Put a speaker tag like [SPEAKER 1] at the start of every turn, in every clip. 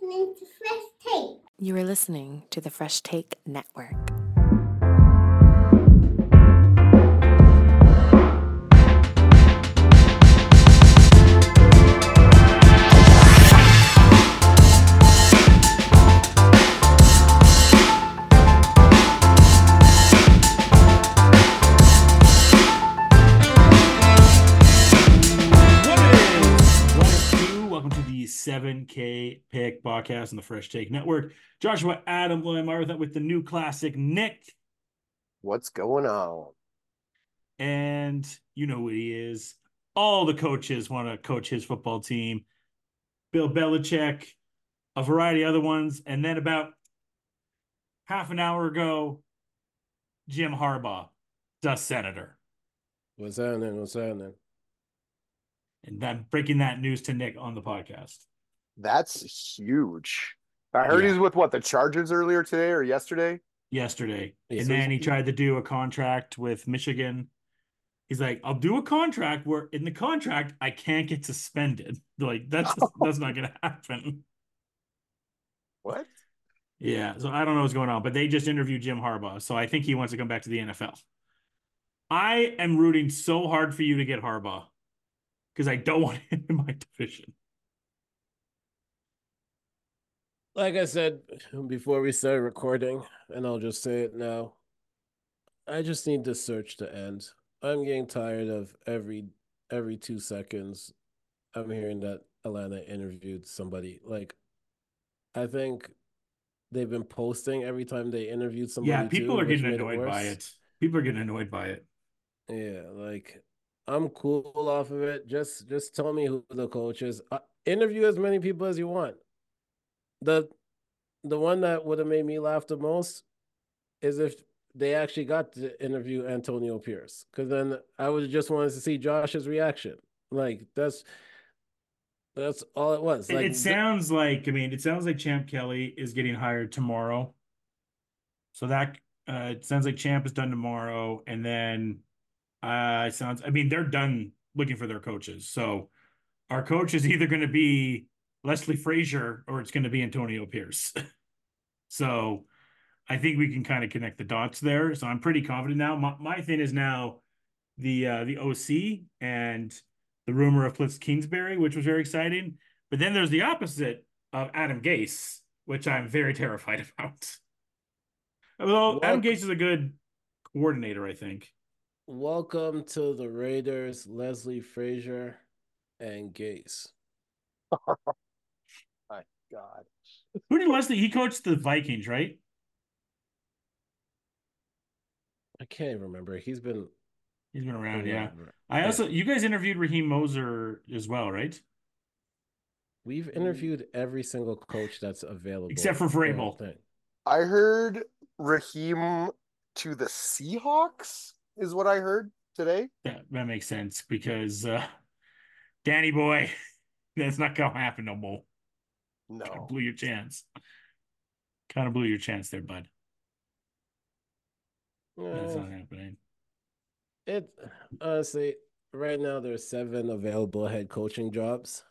[SPEAKER 1] listening to Fresh Take.
[SPEAKER 2] You are listening to the Fresh Take Network.
[SPEAKER 3] 7K podcast on the Fresh Take Network. Joshua Adam William Martha with the new classic Nick,
[SPEAKER 4] What's going on?
[SPEAKER 3] and you know who he is. All the coaches want to coach his football team. Bill Belichick, a variety of other ones, and then about half an hour ago, Jim Harbaugh, the senator.
[SPEAKER 5] What's happening? What's happening?
[SPEAKER 3] And I'm breaking that news to Nick on the podcast.
[SPEAKER 4] That's huge. I heard
[SPEAKER 3] Yeah.
[SPEAKER 4] he's with what the Chargers earlier today or yesterday.
[SPEAKER 3] yesterday. And
[SPEAKER 5] so
[SPEAKER 3] then he tried to do a contract with Michigan. He's like, I'll do a contract where in the contract I can't get suspended. Like that's just, that's not gonna happen.
[SPEAKER 4] What?
[SPEAKER 3] Yeah. So I don't know what's going on, but they just interviewed Jim Harbaugh. So I think he wants to come back to the NFL. I am rooting so hard for you to get Harbaugh because I don't want him in my division.
[SPEAKER 5] Like I said before we started recording, and I'll just say it now. I just need the search to end. I'm getting tired of every every two seconds I'm hearing that Atlanta interviewed somebody. Like I think they've been posting every time they interviewed somebody.
[SPEAKER 3] yeah, people
[SPEAKER 5] too,
[SPEAKER 3] are getting annoyed by it. People are getting annoyed by it.
[SPEAKER 5] Yeah, like I'm cool off of it. Just just tell me who the coach is. Uh, interview as many people as you want. The the one that would have made me laugh the most is if they actually got to interview Antonio Pierce, because then I would just wanted to see Josh's reaction. Like that's that's all it was.
[SPEAKER 3] It-
[SPEAKER 5] Like
[SPEAKER 3] it sounds like I mean, it sounds like Champ Kelly is getting hired tomorrow. So that uh it sounds like Champ is done tomorrow, and then uh it sounds I mean they're done looking for their coaches. So our coach is either going to be Leslie Frazier or it's going to be Antonio Pierce. so I think we can kind of connect the dots there. So I'm pretty confident now. My, my thing is now the uh the OC and the rumor of Cliff Kingsbury, which was very exciting. But then there's the opposite of Adam Gase, which I'm very terrified about. Although Adam
[SPEAKER 5] Well-
[SPEAKER 3] Gase is a good coordinator, I think.
[SPEAKER 5] welcome to the Raiders, Leslie Frazier and Gase.
[SPEAKER 4] My God.
[SPEAKER 3] Who did Leslie? He coached the Vikings, right?
[SPEAKER 5] I can't remember. He's been
[SPEAKER 3] He's been around, yeah.
[SPEAKER 5] around.
[SPEAKER 3] I also, you guys interviewed Raheem Morris as well, right?
[SPEAKER 5] We've interviewed every single coach that's available.
[SPEAKER 3] Except for
[SPEAKER 5] the
[SPEAKER 3] Vrabel.
[SPEAKER 4] I heard Raheem to the Seahawks is what I heard today.
[SPEAKER 3] That that makes sense because uh Danny boy, that's not gonna happen no more. Kind
[SPEAKER 4] No.
[SPEAKER 3] of blew your chance. Kind of blew your chance there, bud. That's
[SPEAKER 5] Uh,
[SPEAKER 3] not happening.
[SPEAKER 5] it honestly, right now there's seven available head coaching jobs,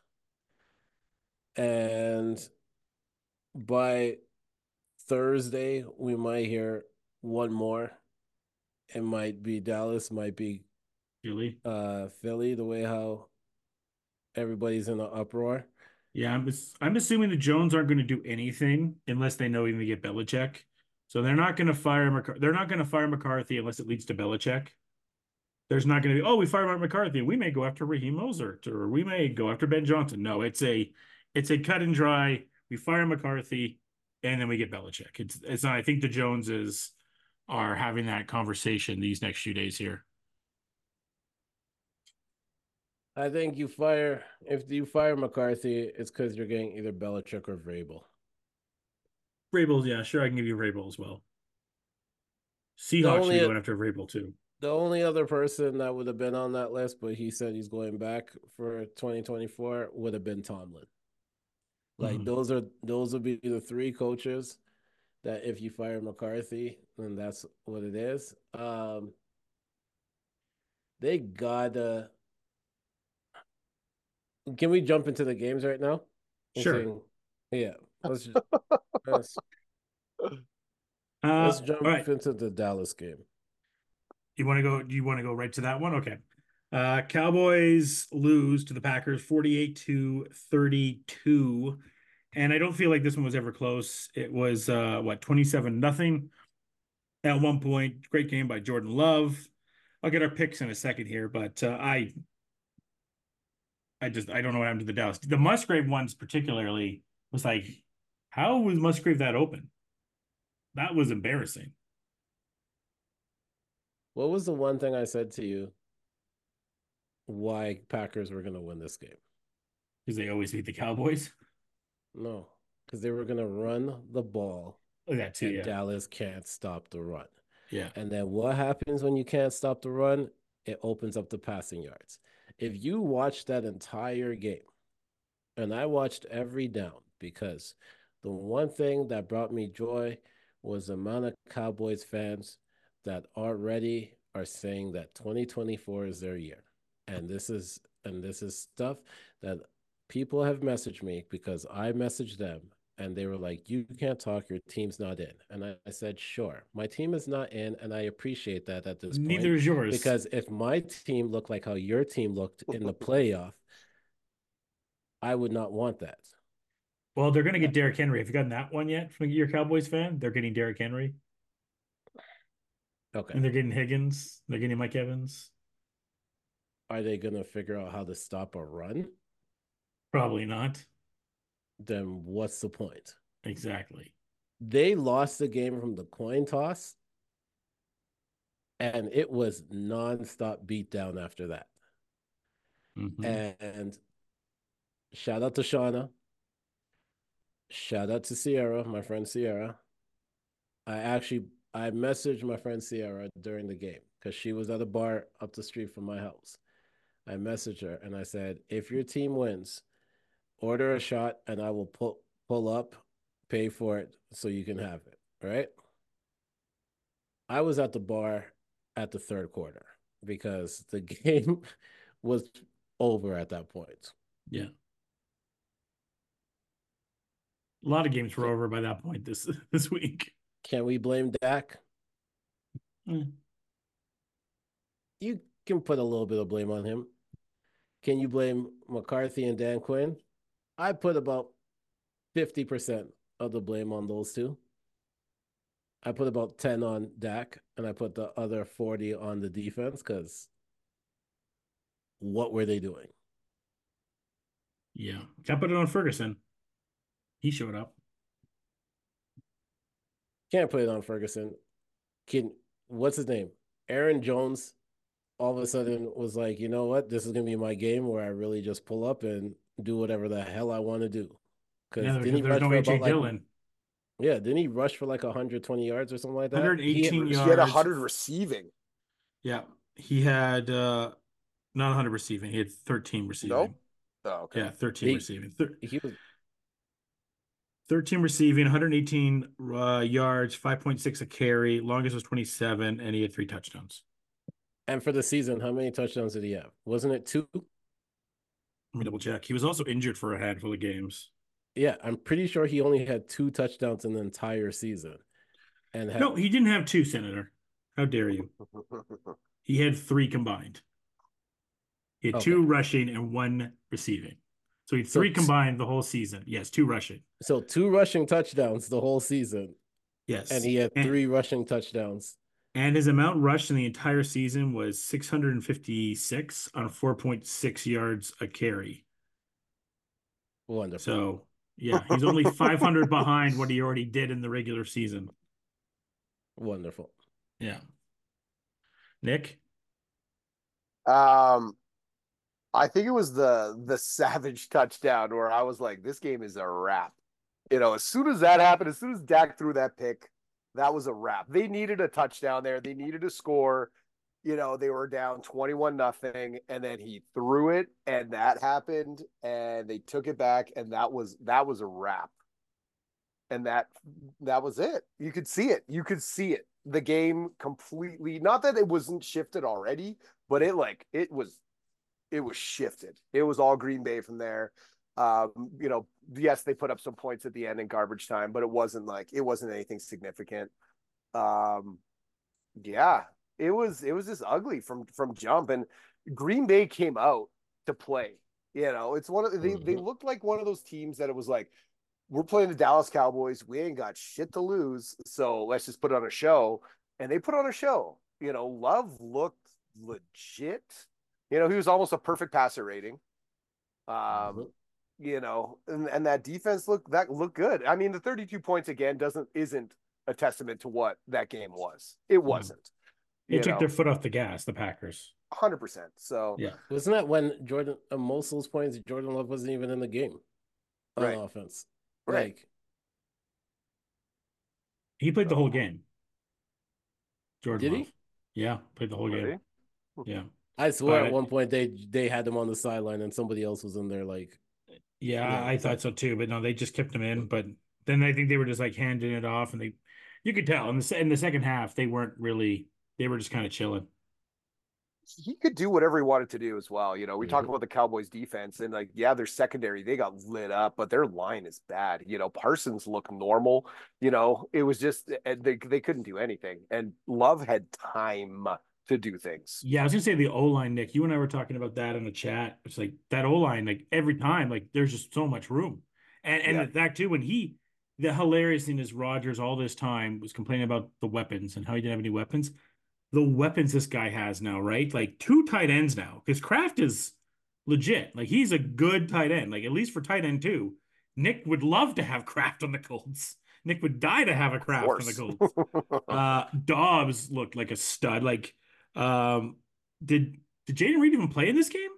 [SPEAKER 5] and by Thursday we might hear one more. It might be Dallas, might be
[SPEAKER 3] Philly.
[SPEAKER 5] uh Philly. The way how everybody's in an uproar.
[SPEAKER 3] Yeah, I'm I'm assuming the Jones aren't going to do anything unless they know even to get Belichick. So they're not going to fire McCarthy. They're not going to fire McCarthy unless it leads to Belichick. There's not going to be, oh, we fire Mark McCarthy. We may go after Raheem Morris or we may go after Ben Johnson. No, it's a it's a cut and dry. We fire McCarthy and then we get Belichick. It's it's not, I think the Joneses are having that conversation these next few days here.
[SPEAKER 5] I think you fire if you fire McCarthy, it's because you're getting either Belichick or Vrabel.
[SPEAKER 3] Vrabel, yeah, sure, I can give you Vrabel as well. Seahawks
[SPEAKER 5] only-
[SPEAKER 3] are going after Vrabel too.
[SPEAKER 5] The only other person that would have been on that list, but he said he's going back for 2024, would have been Tomlin. Like
[SPEAKER 3] Mhm.
[SPEAKER 5] those are those would be the three coaches that if you fire McCarthy, then that's what it is. Um they gotta can we jump into the games right now? We're
[SPEAKER 3] Sure.
[SPEAKER 5] saying- yeah. let's ju- let's,
[SPEAKER 3] Uh,
[SPEAKER 5] let's jump
[SPEAKER 3] all right.
[SPEAKER 5] into the Dallas game.
[SPEAKER 3] You want to go? Do you want to go right to that one? Okay. Uh, Cowboys lose to the Packers 48 to 32. And I don't feel like this one was ever close. It was uh what 27 nothing at one point. Great game by Jordan Love. I'll get our picks in a second here, but uh, I I just I don't know what happened to the Dallas. The Musgrave ones particularly was like, how was Musgrave that open? That was embarrassing.
[SPEAKER 5] What was the one thing I said to you? Why Packers were going to win this game?
[SPEAKER 3] Because they always beat the Cowboys.
[SPEAKER 5] No, because they were going to run the ball,
[SPEAKER 3] Oh, that too, yeah.
[SPEAKER 5] Dallas can't stop the run.
[SPEAKER 3] Yeah.
[SPEAKER 5] And then what happens when you can't stop the run? It opens up the passing yards. If you watch that entire game, and I watched every down because the one thing that brought me joy was the amount of Cowboys fans that already are saying that 2024 is their year. And this is and this is stuff that people have messaged me because I messaged them and they were like, You can't talk, your team's not in. And I, I said, Sure, my team is not in, and I appreciate that at this point.
[SPEAKER 3] Neither is yours.
[SPEAKER 5] Because if my team looked like how your team looked in the playoff, I would not want that.
[SPEAKER 3] well, they're gonna get Derrick Henry. Have you gotten that one yet from your Cowboys fan? They're getting Derrick Henry
[SPEAKER 5] Okay.
[SPEAKER 3] and they're getting Higgins. They're getting Mike Evans.
[SPEAKER 5] Are they going to figure out how to stop a run?
[SPEAKER 3] Probably not.
[SPEAKER 5] Then what's the point?
[SPEAKER 3] Exactly.
[SPEAKER 5] They lost the game from the coin toss, and it was nonstop beatdown after that.
[SPEAKER 3] Mhm.
[SPEAKER 5] And shout out to Shauna. Shout out to Sierra, my friend Sierra. I actually I messaged my friend Sierra during the game because she was at a bar up the street from my house. I messaged her and I said, if your team wins, order a shot and I will pull pull up, pay for it so you can have it. Right? I was at the bar at the third quarter because the game was over at that point.
[SPEAKER 3] Yeah. A lot of games were over by that point this this week.
[SPEAKER 5] Can we blame Dak?
[SPEAKER 3] Mm.
[SPEAKER 5] You can put a little bit of blame on him. Can you blame McCarthy and Dan Quinn? I put about 50% of the blame on those two. I put about 10 on Dak, and I put the other 40 on the defense because what were they doing?
[SPEAKER 3] Yeah. Can't put it on Ferguson. He showed up.
[SPEAKER 5] Can't put it on Ferguson. Can what's his name? Aaron Jones all of a sudden was like, you know what? This is gonna be my game where I really just pull up and do whatever the hell I want to do. Because
[SPEAKER 3] Yeah,
[SPEAKER 5] didn't he
[SPEAKER 3] there's, there's
[SPEAKER 5] rush
[SPEAKER 3] no
[SPEAKER 5] for
[SPEAKER 3] AJ
[SPEAKER 5] about like
[SPEAKER 3] Dillon.
[SPEAKER 5] yeah, didn't he rush for like 120 yards or something like that?
[SPEAKER 3] 118
[SPEAKER 4] He
[SPEAKER 3] yards.
[SPEAKER 4] had hundred receiving.
[SPEAKER 3] Yeah. He had uh not 100 receiving. He had 13 receiving.
[SPEAKER 4] Nope. Oh, okay.
[SPEAKER 3] Yeah, 13
[SPEAKER 5] He-
[SPEAKER 3] receiving. Thir-
[SPEAKER 5] He was
[SPEAKER 3] 13 receiving, 118 uh, yards, 5.6 a carry. Longest was 27, and he had three touchdowns.
[SPEAKER 5] and for the season, how many touchdowns did he have? Wasn't it two?
[SPEAKER 3] Let me double check. He was also injured for a handful of games.
[SPEAKER 5] Yeah, I'm pretty sure he only had two touchdowns in the entire season. And had,
[SPEAKER 3] No, he didn't have two, Senator. How dare you? He had three combined. He had
[SPEAKER 5] Okay.
[SPEAKER 3] two rushing and one receiving. So he had three
[SPEAKER 5] t-
[SPEAKER 3] combined the whole season. Yes, two rushing.
[SPEAKER 5] so two rushing touchdowns the whole season,
[SPEAKER 3] Yes.
[SPEAKER 5] and he had
[SPEAKER 3] And-
[SPEAKER 5] three rushing touchdowns.
[SPEAKER 3] And his amount rushed in the entire season was 656 on 4.6 yards a carry.
[SPEAKER 5] Wonderful.
[SPEAKER 3] So, yeah, he's only 500 behind what he already did in the regular season.
[SPEAKER 5] Wonderful.
[SPEAKER 3] Yeah. Nick?
[SPEAKER 4] Um, I think it was the the Savage touchdown where I was like, this game is a wrap. You know, as soon as that happened, as soon as Dak threw that pick, that was a wrap. They needed a touchdown there. They needed a score. You know, they were down 21 nothing and then he threw it and that happened and they took it back and that was that was a wrap. And that that was it. You could see it. You could see it. The game completely not that it wasn't shifted already, but it like it was it was shifted. It was all Green Bay from there. Um, you know, yes, they put up some points at the end in garbage time, but it wasn't like it wasn't anything significant. Um, yeah, it was it was just ugly from from jump, and Green Bay came out to play. You know, it's one of they they
[SPEAKER 5] Mhm.
[SPEAKER 4] looked like one of those teams that it was like, we're playing the Dallas Cowboys, we ain't got shit to lose, so let's just put on a show, and they put on a show. You know, Love looked legit. You know, he was almost a perfect passer rating. Um,
[SPEAKER 5] Mhm.
[SPEAKER 4] You know, and, and that defense looked that looked good. I mean, the 32 points again doesn't isn't a testament to what that game was. It wasn't.
[SPEAKER 3] They took
[SPEAKER 4] know,
[SPEAKER 3] their foot off the gas, the Packers.
[SPEAKER 4] hundred percent. So
[SPEAKER 3] Yeah.
[SPEAKER 5] Wasn't that when Jordan uh, most of those points Jordan Love wasn't even in the game on
[SPEAKER 4] Right.
[SPEAKER 5] offense?
[SPEAKER 4] Right.
[SPEAKER 5] Like
[SPEAKER 3] He played the whole game. Jordan
[SPEAKER 5] Did he?
[SPEAKER 3] Yeah, played the whole game.
[SPEAKER 4] Really?
[SPEAKER 3] Yeah.
[SPEAKER 5] I swear
[SPEAKER 3] But-
[SPEAKER 5] at one point they they had him on the sideline and somebody else was in there like
[SPEAKER 3] Yeah,
[SPEAKER 5] Yeah,
[SPEAKER 3] I thought so too, but no, they just kept him in. But then I think they were just like handing it off, and they, you could tell in the in the second half they weren't really, they were just kind of chilling.
[SPEAKER 4] he could do whatever he wanted to do as well. You know, we talk
[SPEAKER 5] Mhm.
[SPEAKER 4] about the Cowboys defense and like, yeah, their secondary, they got lit up, but their line is bad. You know, Parsons looked normal. You know, it was just eh, they they couldn't do anything. And Love had time to do things.
[SPEAKER 3] Yeah, I was gonna say the O line, Nick. You and I were talking about that in the chat. It's like that O line, like every time, like there's just so much room, and and
[SPEAKER 4] Yeah.
[SPEAKER 3] the fact too when he, the hilarious thing is Rodgers all this time was complaining about the weapons and how he didn't have any weapons. The weapons this guy has now, right? Like two tight ends now, because Kraft is legit. Like he's a good tight end. Like at least for tight end two, Nick would love to have Kraft on the Colts. Nick would die to have a Kraft on the. Colts uh Doubs looked like a stud. Like um did did Jayden Reed even play in this game?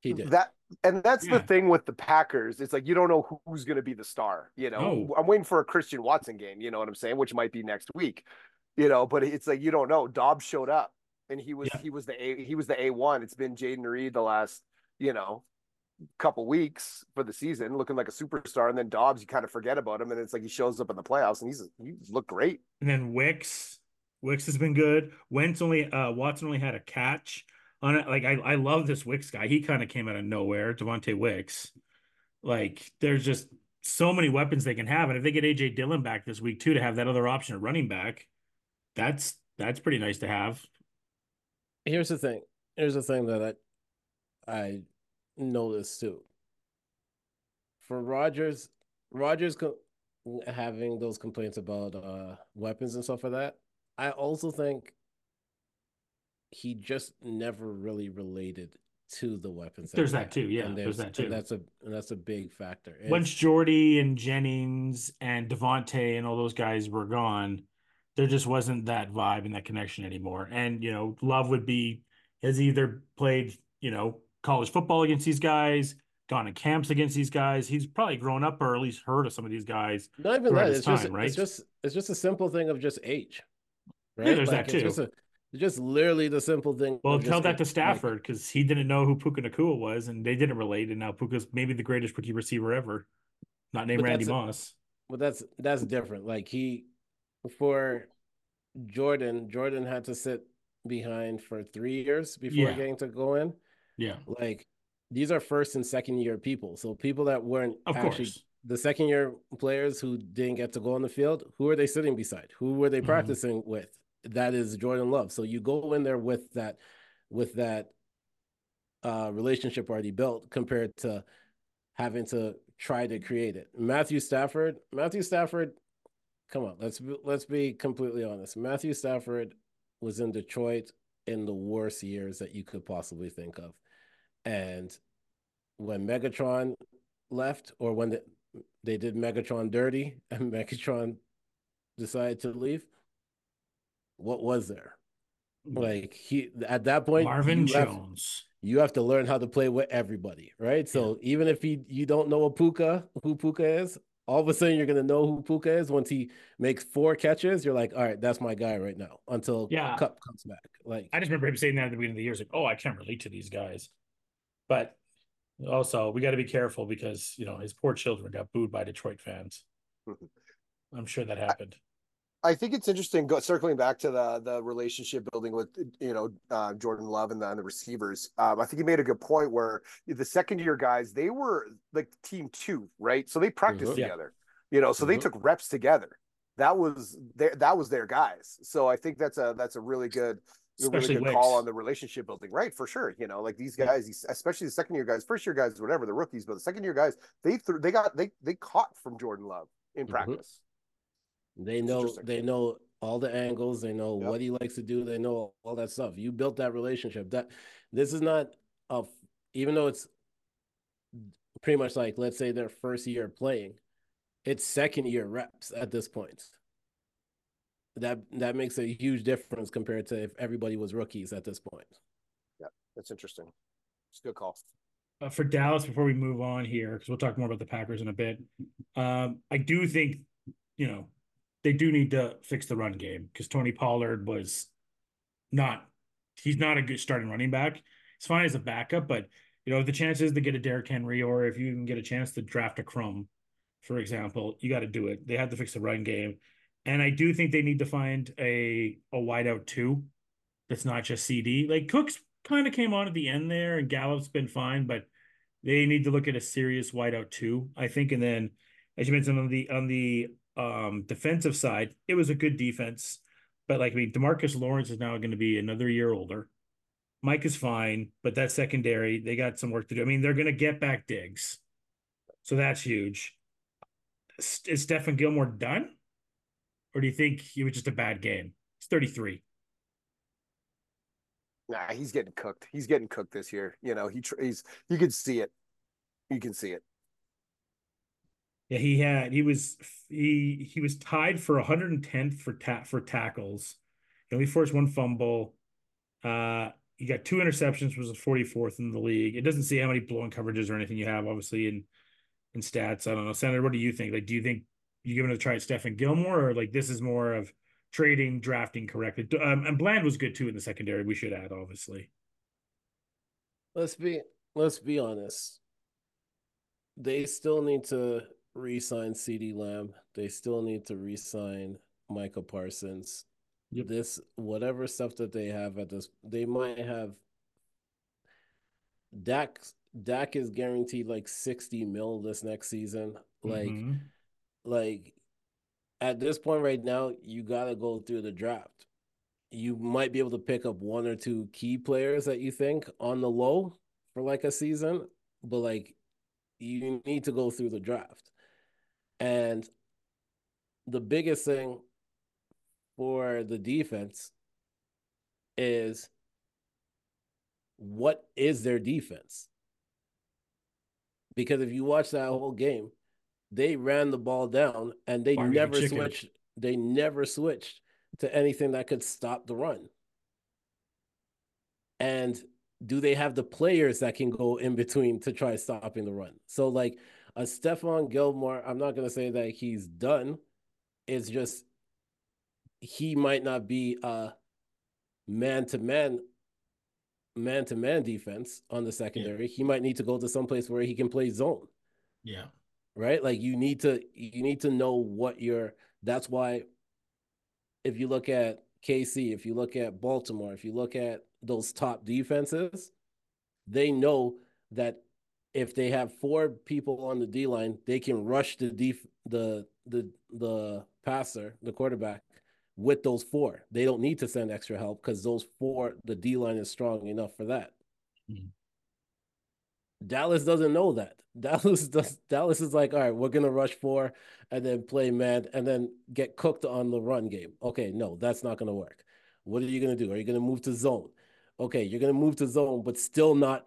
[SPEAKER 5] he did.
[SPEAKER 4] That and that's
[SPEAKER 3] Yeah.
[SPEAKER 4] the thing with the Packers. It's like you don't know who's going to be the star. You know,
[SPEAKER 3] No.
[SPEAKER 4] I'm waiting for a Christian Watson game. You know what I'm saying? Which might be next week. You know, but it's like you don't know. Doubs showed up, and he was
[SPEAKER 3] Yeah.
[SPEAKER 4] he was the a he was the a one. It's been Jayden Reed the last you know couple weeks for the season, looking like a superstar, and then Doubs you kind of forget about him, and it's like he shows up in the playoffs and he's he's looked great.
[SPEAKER 3] And then Wicks. Wicks has been good. Wentz only uh Watson only had a catch on it. Like I, I love this Wicks guy. He kind of came out of nowhere, Devontae Wicks. Like there's just so many weapons they can have. And if they get AJ Dillon back this week too to have that other option at running back, that's that's pretty nice to have.
[SPEAKER 5] Here's the thing. Here's the thing that I I noticed too. For Rodgers, Rodgers co- having those complaints about uh weapons and stuff like that, I also think he just never really related to the weapons.
[SPEAKER 3] There's
[SPEAKER 5] he
[SPEAKER 3] that too, yeah,
[SPEAKER 5] And
[SPEAKER 3] there's that too.
[SPEAKER 5] that's a and that's a big factor.
[SPEAKER 3] once Jordy and Jennings and Davante and all those guys were gone, there just wasn't that vibe and that connection anymore. And you know, Love would be has either played, you know, college football against these guys, gone to camps against these guys. He's probably grown up or at least heard of some of these guys.
[SPEAKER 5] Not even that. It's just
[SPEAKER 3] time, right?
[SPEAKER 5] it's just it's just a simple thing of just age. Right?
[SPEAKER 3] Yeah, there's that
[SPEAKER 5] Like, just
[SPEAKER 3] too.
[SPEAKER 5] a it's just literally the simple thing.
[SPEAKER 3] Well, tell that to Stafford because he didn't know who Puka Nacua was, and they didn't relate. And now Puka's maybe the greatest rookie receiver ever, not named Randy Moss.
[SPEAKER 5] But that's that's different. Like he for Jordan, Jordan had to sit behind for three years before
[SPEAKER 3] Yeah.
[SPEAKER 5] getting to go in.
[SPEAKER 3] Yeah,
[SPEAKER 5] Like these are first and second year people. So people that weren't
[SPEAKER 3] of
[SPEAKER 5] actually
[SPEAKER 3] course.
[SPEAKER 5] the second year players who didn't get to go on the field, who are they sitting beside? Who were they
[SPEAKER 3] Mhm.
[SPEAKER 5] practicing with? That is Jordan Love. So you go in there with that with that uh relationship already built compared to having to try to create it. Matthew Stafford, Matthew Stafford, come on, let's be, let's be completely honest. Matthew Stafford was in Detroit in the worst years that you could possibly think of. And when Megatron left or when the, they did Megatron dirty and Megatron decided to leave, what was there? Mm. Like he at that point
[SPEAKER 3] Marvin
[SPEAKER 5] you have-
[SPEAKER 3] Jones.
[SPEAKER 5] you have to learn how to play with everybody, right? So even if he you don't know a Puka, who Puka is, all of a sudden you're gonna know who Puka is once he makes four catches. You're like, all right, that's my guy right now until
[SPEAKER 3] Yeah.
[SPEAKER 5] Kupp comes back. Like
[SPEAKER 3] I just remember him saying that at the beginning of the year. It's like, oh, I can't relate to these guys. But also, we got to be careful because, you know, his poor children got booed by Detroit fans. I'm sure that happened.
[SPEAKER 4] I think it's interesting. Go, circling back to the the relationship building with you know uh, Jordan Love and the, and the receivers. Um, I think he made a good point where the second year guys they were like team two, right? So they practiced
[SPEAKER 5] Mhm.
[SPEAKER 3] Yeah.
[SPEAKER 4] together. You know, so they
[SPEAKER 5] Mhm.
[SPEAKER 4] took reps together. That was their that was their guys. So I think that's a that's a really good really good call on the relationship building, right? For sure. You know, like these guys, these, especially the second year guys, first year guys, whatever the rookies, but the second year guys, they threw, they got they they caught from Jordan Love in
[SPEAKER 5] Mhm.
[SPEAKER 4] practice.
[SPEAKER 5] They know they know all the angles, they know
[SPEAKER 4] Yep.
[SPEAKER 5] what he likes to do, they know all that stuff. You built that relationship. That this is not a even though it's pretty much like let's say their first year playing, it's second year reps at this point. That that makes a huge difference compared to if everybody was rookies at this point.
[SPEAKER 4] Yeah, that's interesting. It's a good call.
[SPEAKER 3] uh, for Dallas before we move on here, because we'll talk more about the Packers in a bit. Um, I do think, you know, they do need to fix the run game because Tony Pollard was not, he's not a good starting running back. He's fine as a backup, but you know, if the chances to get a Derrick Henry or if you even get a chance to draft a Crum, for example, you got to do it. They have to fix the run game. And I do think they need to find a a wideout too. That's not just CeeDee. Like Cooks kind of came on at the end there, and Gallup's been fine, but they need to look at a serious wideout too. I think, and then as you mentioned on the on the um defensive side, it was a good defense, but like I mean, Demarcus Lawrence is now going to be another year older. Mike is fine, but that secondary, they got some work to do. I mean, they're going to get back Diggs. so that's huge. Is Stephon Gilmore done, or do you think he was just a bad game? Thirty three.
[SPEAKER 4] Nah, he's getting cooked. He's getting cooked this year. You know, he he's you can see it. You can see it.
[SPEAKER 3] Yeah, he had he was he he was tied for 110th for ta- for tackles. He only forced one fumble. Uh he got two interceptions, was the 44th in the league. It doesn't see how many blowing coverages or anything you have, obviously, in in stats. I don't know. Senator, what do you think? Like, do you think you give him a try at Stephon Gilmore, or like this is more of trading, drafting correctly? Um, and Bland was good too in the secondary, we should add, obviously.
[SPEAKER 5] Let's be let's be honest. They still need to re-sign CeeDee Lamb. They still need to re-sign Micah Parsons.
[SPEAKER 3] Yep.
[SPEAKER 5] This whatever stuff that they have at this, they might have. Dak Dak is guaranteed like sixty mil this next season. Like
[SPEAKER 3] Mhm.
[SPEAKER 5] like at this point right now, you gotta go through the draft. You might be able to pick up one or two key players that you think on the low for like a season, but like you need to go through the draft. And the biggest thing for the defense is what is their defense? Because if you watch that whole game, they ran the ball down and they never
[SPEAKER 3] chicken.
[SPEAKER 5] switched. They never switched to anything that could stop the run. And do they have the players that can go in between to try stopping the run? So, like a Stephon Gilmore, I'm not going to say that he's done. It's just he might not be a man to man, man to man defense on the secondary. He might need to go to some place where he can play zone
[SPEAKER 3] Yeah.
[SPEAKER 5] right like you need to you need to know what you're that's why if you look at KC if you look at Baltimore if you look at those top defenses they know that if they have four people on the D line they can rush the def- the the the passer the quarterback with those four they don't need to send extra help cuz those four the D line is strong enough for that
[SPEAKER 3] Mhm.
[SPEAKER 5] Dallas doesn't know that. Dallas does. Dallas is like, all right, we're gonna rush four and then play man and then get cooked on the run game. Okay, no, that's not gonna work. What are you gonna do? Are you gonna move to zone? Okay, you're gonna move to zone, but still not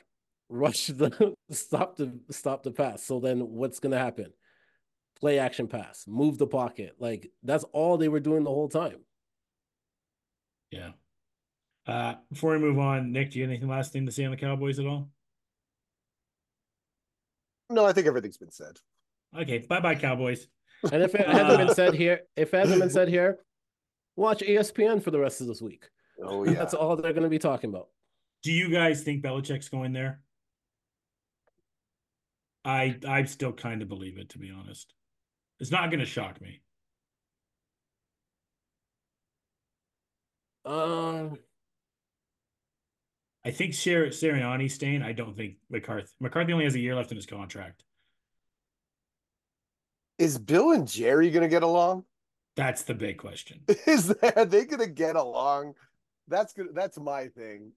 [SPEAKER 5] rush the stop the stop the pass. So then what's gonna happen? Play action pass, move the pocket. Like that's all they were doing the whole time.
[SPEAKER 3] Yeah. Uh, before we move on, Nick, do you have anything last thing to say on the Cowboys at all?
[SPEAKER 4] No, I think everything's been said.
[SPEAKER 3] Okay, bye bye, Cowboys.
[SPEAKER 5] And if it hasn't been said here, if it hasn't been said here, watch ESPN for the rest of this week.
[SPEAKER 4] Oh yeah.
[SPEAKER 5] That's all they're gonna be talking about.
[SPEAKER 3] Do you guys think Belichick's going there? I I still kind of believe it, to be honest. It's not going to shock me.
[SPEAKER 5] Um,
[SPEAKER 3] I think Sir Sirianni's staying. I don't think McCarthy. McCarthy only has a year left in his contract.
[SPEAKER 4] Is Bill and Jerry gonna get along?
[SPEAKER 3] That's the big question.
[SPEAKER 4] Is that are they gonna get along? That's good. That's my thing.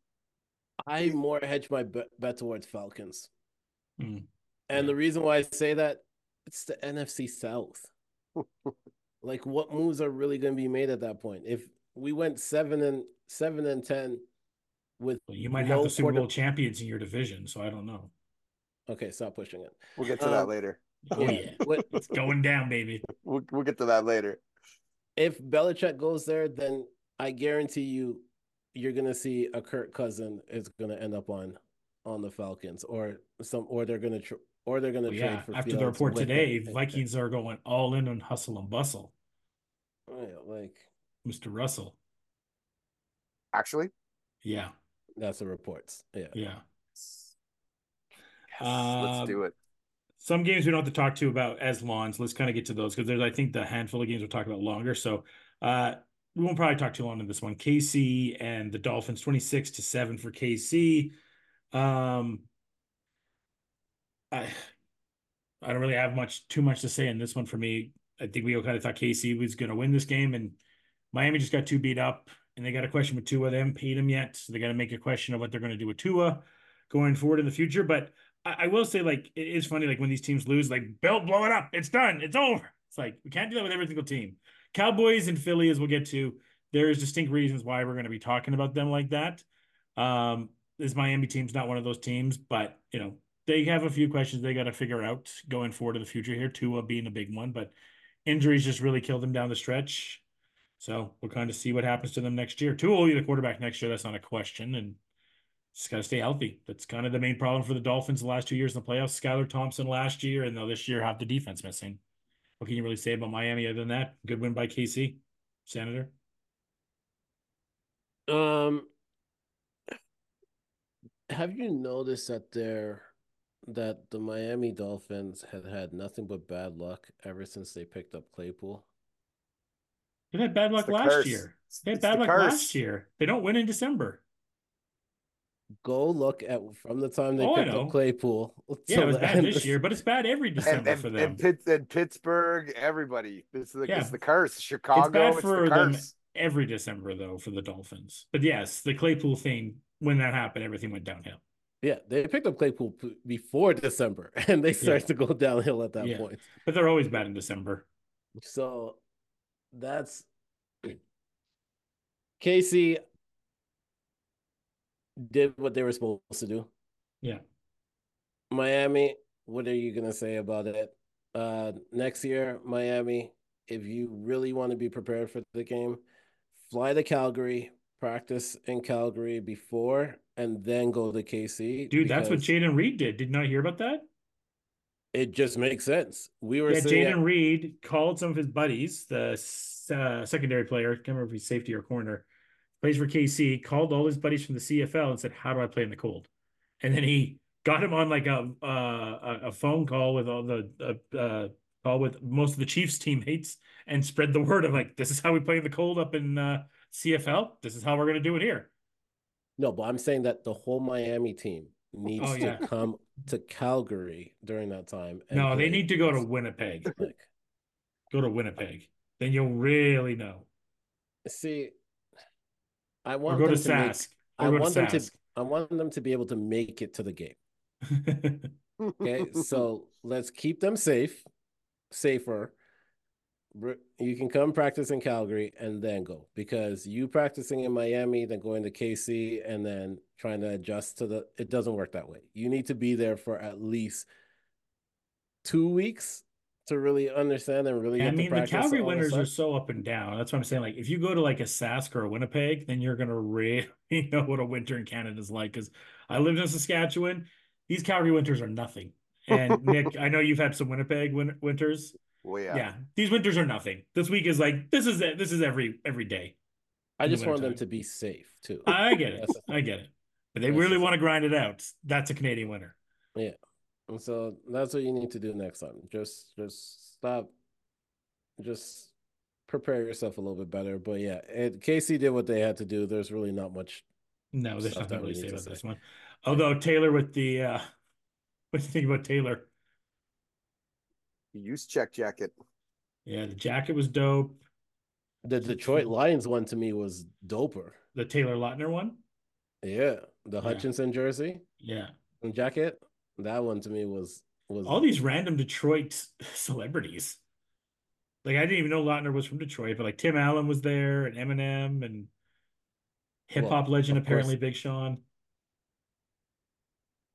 [SPEAKER 5] I more hedge my bet, bet towards Falcons.
[SPEAKER 3] Hmm.
[SPEAKER 5] And the reason why I say that, it's the NFC South. like, what moves are really going to be made at that point? If we went seven and seven and ten with
[SPEAKER 3] Well, you might
[SPEAKER 5] no
[SPEAKER 3] have the Super
[SPEAKER 5] quarter-
[SPEAKER 3] Bowl champions in your division, so I don't know.
[SPEAKER 5] Okay, stop pushing it.
[SPEAKER 4] We'll get to that
[SPEAKER 5] Um,
[SPEAKER 4] later.
[SPEAKER 3] Oh yeah,
[SPEAKER 5] What-
[SPEAKER 3] it's going down, baby.
[SPEAKER 4] We'll we'll get to that later.
[SPEAKER 5] if Belichick goes there, then I guarantee you, you're gonna see a Kirk Cousin is gonna end up on on the Falcons, or some, or they're gonna tr- or they're gonna
[SPEAKER 3] Well,
[SPEAKER 5] trade
[SPEAKER 3] yeah,
[SPEAKER 5] for
[SPEAKER 3] after the report today,
[SPEAKER 5] them.
[SPEAKER 3] Vikings are going all in on hustle and bustle.
[SPEAKER 5] Yeah, like
[SPEAKER 3] Mr. Russell.
[SPEAKER 4] Actually,
[SPEAKER 3] Yeah,
[SPEAKER 5] that's the reports. Yeah.
[SPEAKER 3] yeah.
[SPEAKER 4] yes,
[SPEAKER 3] Uh,
[SPEAKER 4] let's do it.
[SPEAKER 3] Some games we don't have to talk to about as lawns. Let's kind of get to those because there's, I think, the handful of games we'll talk about longer. So, uh, we won't probably talk too long in this one. KC and the Dolphins, 26 to 7 for KC. Um, I, I don't really have much, too much to say in this one for me. I think we all kind of thought KC was going to win this game, and Miami just got too beat up, and they got a question with Tua. They haven't paid him yet, so they got to make a question of what they're going to do with Tua going forward in the future. But I, I will say, like, it is funny, like when these teams lose, like, Bill, blow it up, it's done, it's over. It's like we can't do that with every single team. Cowboys and Philly, as we'll get to, there's distinct reasons why we're going to be talking about them like that. Um, this Miami team's not one of those teams, but you know they have a few questions they got to figure out going forward to the future here. Tua being a big one, but injuries just really killed them down the stretch. So we'll kind of see what happens to them next year. Tua will be the quarterback next year. That's not a question, and just got to stay healthy. That's kind of the main problem for the Dolphins the last two years in the playoffs. Skylar Thompson last year, and now this year have the defense missing. What can you really say about Miami other than that? Good win by KC, Senator.
[SPEAKER 5] Um, have you noticed that they're that the Miami Dolphins had had nothing but bad luck ever since they picked up Claypool?
[SPEAKER 3] They had bad luck last
[SPEAKER 4] curse.
[SPEAKER 3] year.
[SPEAKER 4] It's-
[SPEAKER 3] They had
[SPEAKER 4] it's
[SPEAKER 3] bad
[SPEAKER 4] the
[SPEAKER 3] luck
[SPEAKER 4] curse.
[SPEAKER 3] last year. They don't win in December.
[SPEAKER 5] Go look at from the time they
[SPEAKER 3] Oh,
[SPEAKER 5] picked up Claypool.
[SPEAKER 3] Yeah,
[SPEAKER 5] till
[SPEAKER 3] it was
[SPEAKER 5] the
[SPEAKER 3] bad
[SPEAKER 5] end
[SPEAKER 3] this year, but it's bad every December
[SPEAKER 4] and,
[SPEAKER 3] for them.
[SPEAKER 4] and, Pitt, and Pittsburgh, everybody. It's the
[SPEAKER 3] Yeah.
[SPEAKER 4] it's the curse. Chicago, it's
[SPEAKER 3] bad
[SPEAKER 4] it's,
[SPEAKER 3] for
[SPEAKER 4] the
[SPEAKER 3] them.
[SPEAKER 4] curse.
[SPEAKER 3] every December though for the Dolphins. But yes, the Claypool thing, when that happened, everything went downhill.
[SPEAKER 5] Yeah, they picked up Claypool before December, and they started to go downhill at that
[SPEAKER 3] Yeah.
[SPEAKER 5] point.
[SPEAKER 3] But they're always bad in December.
[SPEAKER 5] So that's Casey did what they were supposed to do.
[SPEAKER 3] Yeah.
[SPEAKER 5] Miami, what are you gonna say about it? Uh next year, Miami, if you really want to be prepared for the game, fly to Calgary, practice in Calgary before, and then go to KC.
[SPEAKER 3] Dude, that's what Jaden Reed did. Did not hear about that?
[SPEAKER 5] it just makes sense. We were
[SPEAKER 3] Yeah, Jaden
[SPEAKER 5] at-
[SPEAKER 3] Reed called some of his buddies, the uh, secondary player, can't remember if he's safety or corner, plays for KC, called all his buddies from the CFL and said, How do I play in the cold? And then he got him on like a uh, a, a phone call with all the uh, uh, call with most of the Chiefs teammates and spread the word of like, This is how we play in the cold up in uh, CFL. This is how we're going to do it here.
[SPEAKER 5] No, but I'm saying that the whole Miami team oh, needs
[SPEAKER 3] Oh,
[SPEAKER 5] to come to Calgary during that time.
[SPEAKER 3] No, they need to go to
[SPEAKER 5] against-
[SPEAKER 3] Winnipeg. Go to Winnipeg. Then you'll really know.
[SPEAKER 5] see, I
[SPEAKER 3] Or
[SPEAKER 5] want
[SPEAKER 3] go to
[SPEAKER 5] them to make,
[SPEAKER 3] Sask.
[SPEAKER 5] I want
[SPEAKER 3] to
[SPEAKER 5] them to I want them to be able to make it to the game. Okay, so let's keep them safe, safer. You can come practice in Calgary and then go because you practicing in Miami, then going to KC, and then trying to adjust to the. It doesn't work that way. You need to be there for at least two weeks to really understand and really.
[SPEAKER 3] I
[SPEAKER 5] get
[SPEAKER 3] mean, the
[SPEAKER 5] practice
[SPEAKER 3] Calgary winters are so up and down. That's what I'm saying. Like, if you go to like a Sask or a Winnipeg, then you're gonna really know what a winter in Canada is like. Because I lived in Saskatchewan. These Calgary winters are nothing. And Nick, I know you've had some Winnipeg win- winters.
[SPEAKER 4] Well,
[SPEAKER 3] Yeah.
[SPEAKER 4] yeah.
[SPEAKER 3] these winters are nothing. This week is like this is it. this is every every day.
[SPEAKER 5] I
[SPEAKER 3] in the
[SPEAKER 5] just want them to be safe too.
[SPEAKER 3] I get it. I get it. But they
[SPEAKER 5] That's
[SPEAKER 3] really want to grind it out. That's a Canadian winter. Yeah.
[SPEAKER 5] And so that's what you need to do next time. Just just stop just prepare yourself a little bit better. But yeah, it, KC did what they had to do. There's really not much.
[SPEAKER 3] No, there's
[SPEAKER 5] Stuff
[SPEAKER 3] nothing really to say
[SPEAKER 5] need
[SPEAKER 3] about this one. Although Taylor with the uh what do you think about Taylor?
[SPEAKER 4] Use check jacket.
[SPEAKER 3] Yeah, the jacket was dope.
[SPEAKER 5] The Detroit Lions one to me was doper.
[SPEAKER 3] The Taylor Lautner one.
[SPEAKER 5] Yeah, the
[SPEAKER 3] Yeah.
[SPEAKER 5] Hutchinson jersey
[SPEAKER 3] Yeah.
[SPEAKER 5] and jacket. That one to me was was
[SPEAKER 3] All these random Detroit celebrities. Like I didn't even know Lautner was from Detroit, but like Tim Allen was there and Eminem and hip hop
[SPEAKER 5] Well,
[SPEAKER 3] legend
[SPEAKER 5] of course.
[SPEAKER 3] apparently Big Sean.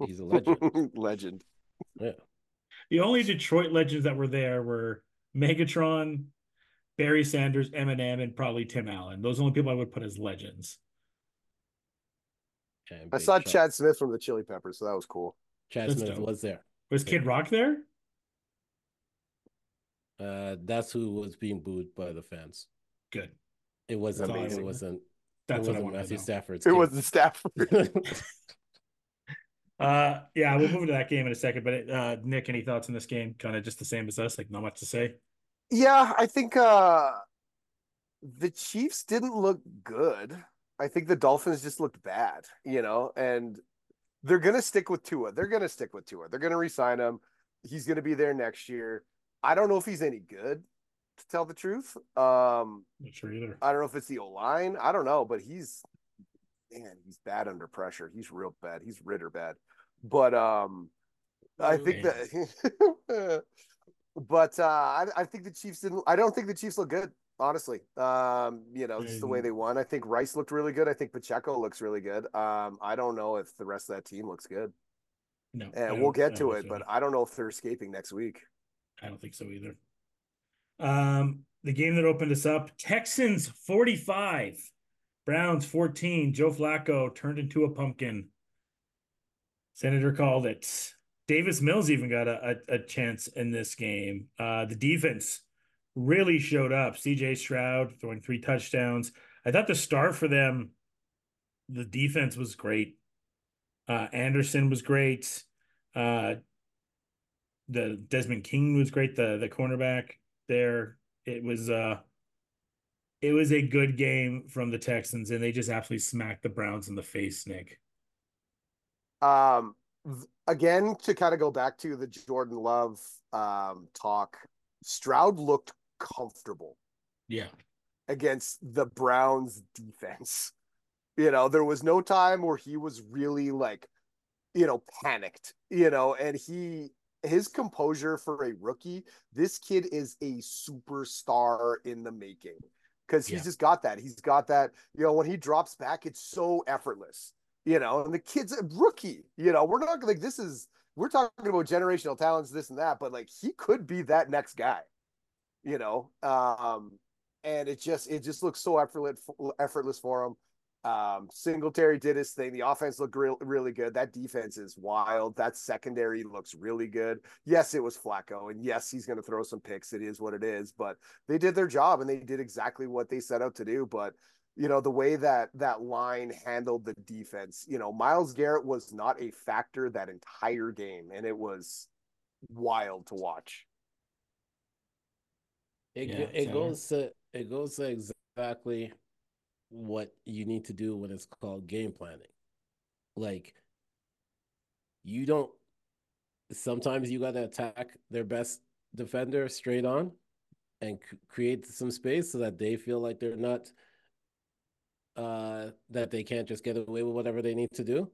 [SPEAKER 5] he's a legend.
[SPEAKER 4] Legend.
[SPEAKER 5] yeah.
[SPEAKER 3] The only Detroit legends that were there were Megatron, Barry Sanders, Eminem, and probably Tim Allen. Those are the only people I would put as legends.
[SPEAKER 4] I saw
[SPEAKER 5] Sean.
[SPEAKER 4] Chad Smith from the Chili Peppers, so that was cool.
[SPEAKER 5] Chad
[SPEAKER 3] That's
[SPEAKER 5] Smith
[SPEAKER 3] dope.
[SPEAKER 5] was there.
[SPEAKER 3] Was Kid Rock there?
[SPEAKER 5] Uh, that's who was being booed by the fans.
[SPEAKER 3] Good.
[SPEAKER 5] It wasn't.
[SPEAKER 4] Amazing.
[SPEAKER 5] It wasn't.
[SPEAKER 3] That's
[SPEAKER 5] it wasn't
[SPEAKER 3] wanted
[SPEAKER 5] Matthew
[SPEAKER 3] to know.
[SPEAKER 5] Stafford's.
[SPEAKER 4] It
[SPEAKER 5] kid.
[SPEAKER 4] was the Stafford.
[SPEAKER 3] Uh, yeah, we'll move to that game in a second. But uh, Nick, any thoughts on this game? Kind of just the same as us. Like not much to say.
[SPEAKER 4] Yeah, I think uh the Chiefs didn't look good. I think the Dolphins just looked bad, you know, and they're gonna stick with Tua. They're gonna stick with Tua. They're gonna re-sign him. He's gonna be there next year. I don't know if he's any good, to tell the truth. Um,
[SPEAKER 3] Not sure either.
[SPEAKER 4] I don't know if it's the O line. I don't know, but he's man, he's bad under pressure. He's real bad. He's Ritter bad. But um I think that but uh I, I think the Chiefs didn't I don't think the Chiefs look good, honestly. Um, you know, just the way
[SPEAKER 3] Mhm.
[SPEAKER 4] they won. I think Rice looked really good. I think Pacheco looks really good. Um, I don't know if the rest of that team looks good.
[SPEAKER 3] No,
[SPEAKER 4] And we'll get to it,
[SPEAKER 3] so
[SPEAKER 4] but. I don't know if they're escaping next week.
[SPEAKER 3] I don't think so either. Um, the game that opened us up: Texans forty-five, Browns fourteen. Joe Flacco turned into a pumpkin. Senator called it. Davis Mills even got a, a, a chance in this game. Uh, the defense really showed up. CJ Stroud throwing three touchdowns. I thought the star for them, the defense was great. Uh, Anderson was great. Uh, the Desmond King was great. The the cornerback there. It was uh it was a good game from the Texans, and they just absolutely smacked the Browns in the face, Nick.
[SPEAKER 4] Um, again, to kind of go back to the Jordan Love um, talk, Stroud looked comfortable
[SPEAKER 3] Yeah.
[SPEAKER 4] against the Browns defense. You know, there was no time where he was really like, you know, panicked, you know, and he, his composure for a rookie, this kid is a superstar in the making because he's
[SPEAKER 3] Yeah.
[SPEAKER 4] just got that. He's got that, you know, when he drops back, it's so effortless, you know, and the kid's a rookie, you know, we're not like, this is, we're talking about generational talents, this and that, but like he could be that next guy, you know, um, and it just, it just looks so effortless, effortless for him. Um, Singletary did his thing. The offense looked real, really good. That defense is wild. That secondary looks really good. Yes, it was Flacco, and yes, he's going to throw some picks. It is what it is, but they did their job and they did exactly what they set out to do. But you know, the way that that line handled the defense, you know, Myles Garrett was not a factor that entire game, and it was wild to watch.
[SPEAKER 5] It
[SPEAKER 3] Yeah,
[SPEAKER 5] it
[SPEAKER 3] so-
[SPEAKER 5] goes to it goes to exactly what you need to do when it's called game planning. Like you don't sometimes you got to attack their best defender straight on and create some space so that they feel like they're not uh that they can't just get away with whatever they need to do.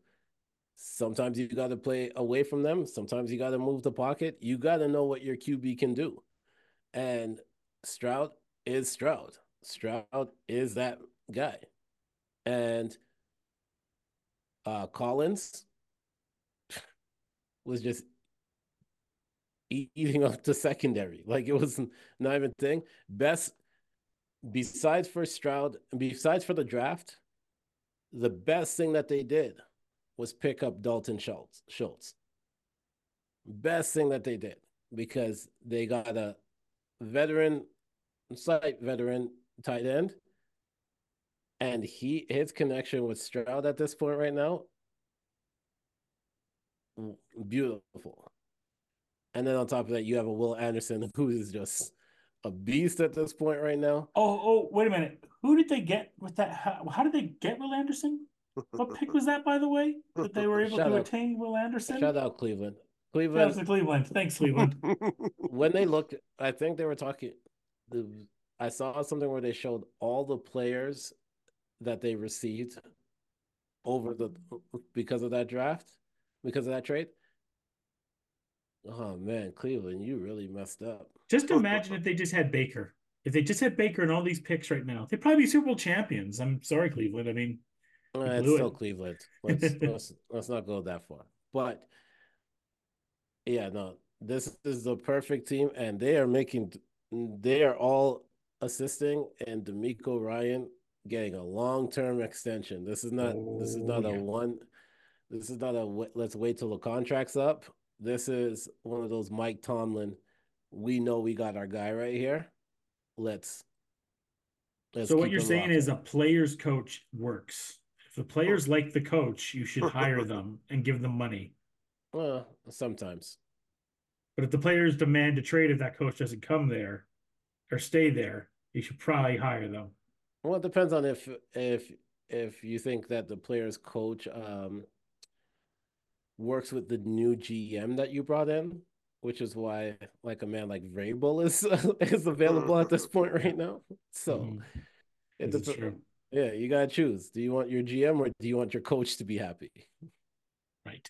[SPEAKER 5] Sometimes you got to play away from them, sometimes you got to move the pocket. You got to know what your QB can do. And Stroud is Stroud. Stroud is that guy. And uh Collins was just eating up the secondary. Like it was not even thing. Best besides for Stroud, besides for the draft, the best thing that they did was pick up Dalton Schultz. Schultz. Best thing that they did because they got a veteran, slight veteran tight end, and he his connection with Stroud at this point right now, beautiful. And then on top of that, you have a Will Anderson who is just a beast at this point right now.
[SPEAKER 3] Oh, oh, wait a minute. Who did they get with that? How, how did they get Will Anderson? What pick was that, by the way? That they were able
[SPEAKER 5] Shout
[SPEAKER 3] to
[SPEAKER 5] out.
[SPEAKER 3] attain Will Anderson?
[SPEAKER 5] Shout out Cleveland.
[SPEAKER 3] Shout out
[SPEAKER 5] Cleveland
[SPEAKER 3] to Cleveland. Thanks, Cleveland.
[SPEAKER 5] when they looked, I think they were talking. The I saw something where they showed all the players that they received over the because of that draft, because of that trade. Oh man, Cleveland, you really messed up.
[SPEAKER 3] Just imagine if they just had Baker. If they just had Baker and all these picks right now, they'd probably be Super Bowl champions. I'm sorry, Cleveland. I mean,
[SPEAKER 5] Uh, it's still
[SPEAKER 3] it.
[SPEAKER 5] Cleveland. Let's, let's let's not go that far. But yeah, no, this is the perfect team, and they are making. They are all assisting, and DeMeco Ryan getting a long term extension. This is not. this is
[SPEAKER 3] Oh,
[SPEAKER 5] not
[SPEAKER 3] yeah.
[SPEAKER 5] a one. This is not a let's wait till the contract's up. This is one of those Mike Tomlin. We know we got our guy right here. Let's. let's
[SPEAKER 3] so what you're saying
[SPEAKER 5] locked
[SPEAKER 3] is a player's coach works. If the players like the coach, you should hire them and give them money.
[SPEAKER 5] well, sometimes.
[SPEAKER 3] But if the players demand to trade if that coach doesn't come there or stay there, you should probably hire them.
[SPEAKER 5] Well, it depends on if if if you think that the player's coach um works with the new GM that you brought in, which is why like a man like Vrabel is is available at this point right now. So
[SPEAKER 3] Mhm.
[SPEAKER 5] it
[SPEAKER 3] This true.
[SPEAKER 5] yeah, you gotta choose. Do you want your GM or do you want your coach to be happy?
[SPEAKER 3] Right.